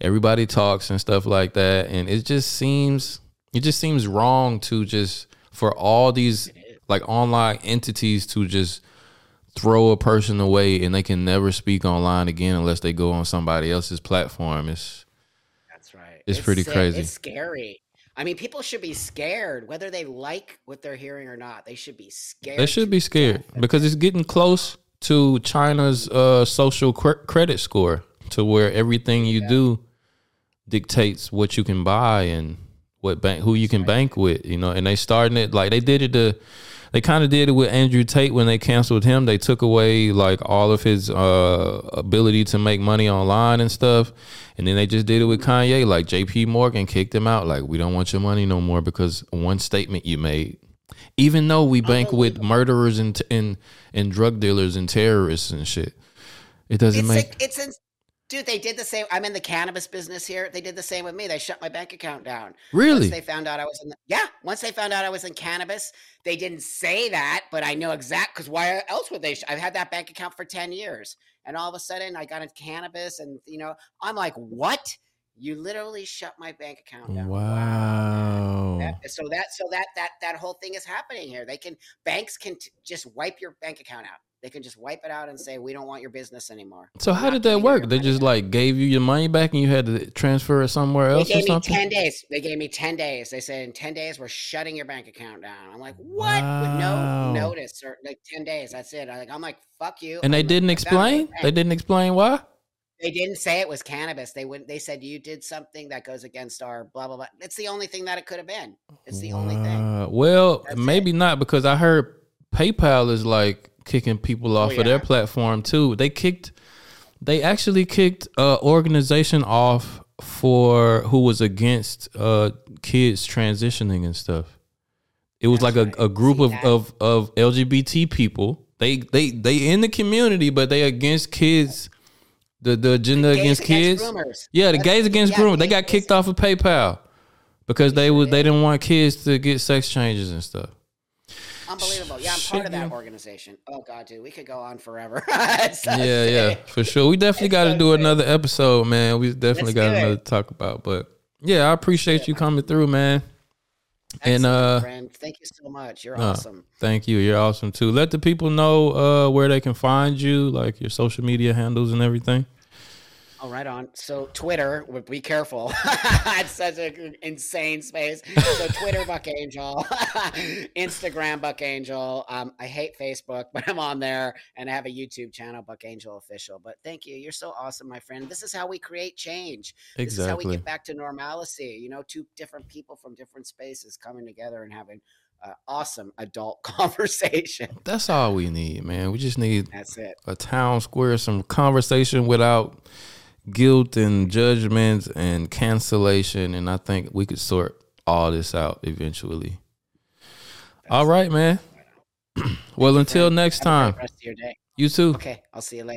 everybody talks and stuff like that. And it just seems it just seems wrong to just for all these like online entities to just throw a person away and they can never speak online again unless they go on somebody else's platform. It's That's. It's pretty sick. crazy. It's scary. I mean, people should be scared, whether they like what they're hearing or not. They should be scared. they should be scared because it's getting close to China's uh, social cre- credit score to where everything you do dictates what you can buy and what bank who you can bank with, you know. And they starting it like they did it to they kind of did it with Andrew Tate when they canceled him. They took away like all of his uh, ability to make money online and stuff. And then they just did it with Kanye. Like JP Morgan kicked him out. Like, we don't want your money no more because one statement you made. Even though we bank with murderers and, and, and drug dealers and terrorists and shit, it doesn't It's make. like, it's dude. They did the same. I'm in the cannabis business here. They did the same with me. They shut my bank account down. Really? Once they found out I was in, the, yeah. Once they found out I was in cannabis, they didn't say that, but I know exact because why else would they? Sh- I've had that bank account for ten years, and all of a sudden I got into cannabis, and you know I'm like, what? You literally shut my bank account down. wow. That- so that so that that that whole thing is happening here. They can banks can t- just wipe your bank account out. They can just wipe it out and say we don't want your business anymore. So We're how did that work? They just back." like gave you your money back and you had to transfer it somewhere They else or gave me something? ten days. They gave me ten days. They said in ten days we're shutting your bank account down. I'm like, what? With no notice or like ten days. That's it. I like I'm like, fuck you. And they I'm like, didn't I'm explain? They didn't explain why? They didn't say it was cannabis. They wouldn't. They said you did something that goes against our blah blah blah. It's the only thing that it could have been. It's the only thing. Well, That's maybe not because I heard PayPal is like kicking people off of their Oh, platform too. They kicked they actually kicked a organization off for who was against uh kids transitioning and stuff. It was That's like a, a group of, that? of of LGBT people. They they they in the community, but they against kids. The the agenda Gays against kids. groomers. Yeah, the That's- gays against yeah, groomers. They got kicked off of PayPal because they was they didn't want kids to get sex changes and stuff. Unbelievable. Yeah, I'm part of that organization. Oh god, dude, we could go on forever. It's so Yeah, yeah, for sure. We definitely It's got to so do sick. another episode, man. We definitely Let's got another to talk about. But yeah, I appreciate you coming through, man. And uh, friend. Thank you so much. You're uh, awesome. thank you. You're awesome too. Let the people know uh where they can find you, like your social media handles and everything. Oh, right on. So Twitter, be careful. it's such an insane space. So Twitter, Buck Angel, Instagram, Buck Angel. Um, I hate Facebook, but I'm on there, and I have a YouTube channel, Buck Angel Official. But thank you. You're so awesome, my friend. This is how we create change. This is how we get back to normalcy. You know, two different people from different spaces coming together and having uh, awesome adult conversation. That's all we need, man. We just need That's it. a town square, some conversation without guilt and judgments and cancellation. And I think we could sort all this out eventually. All right, man. well, until next time, rest of your day. you too. Okay, I'll see you later.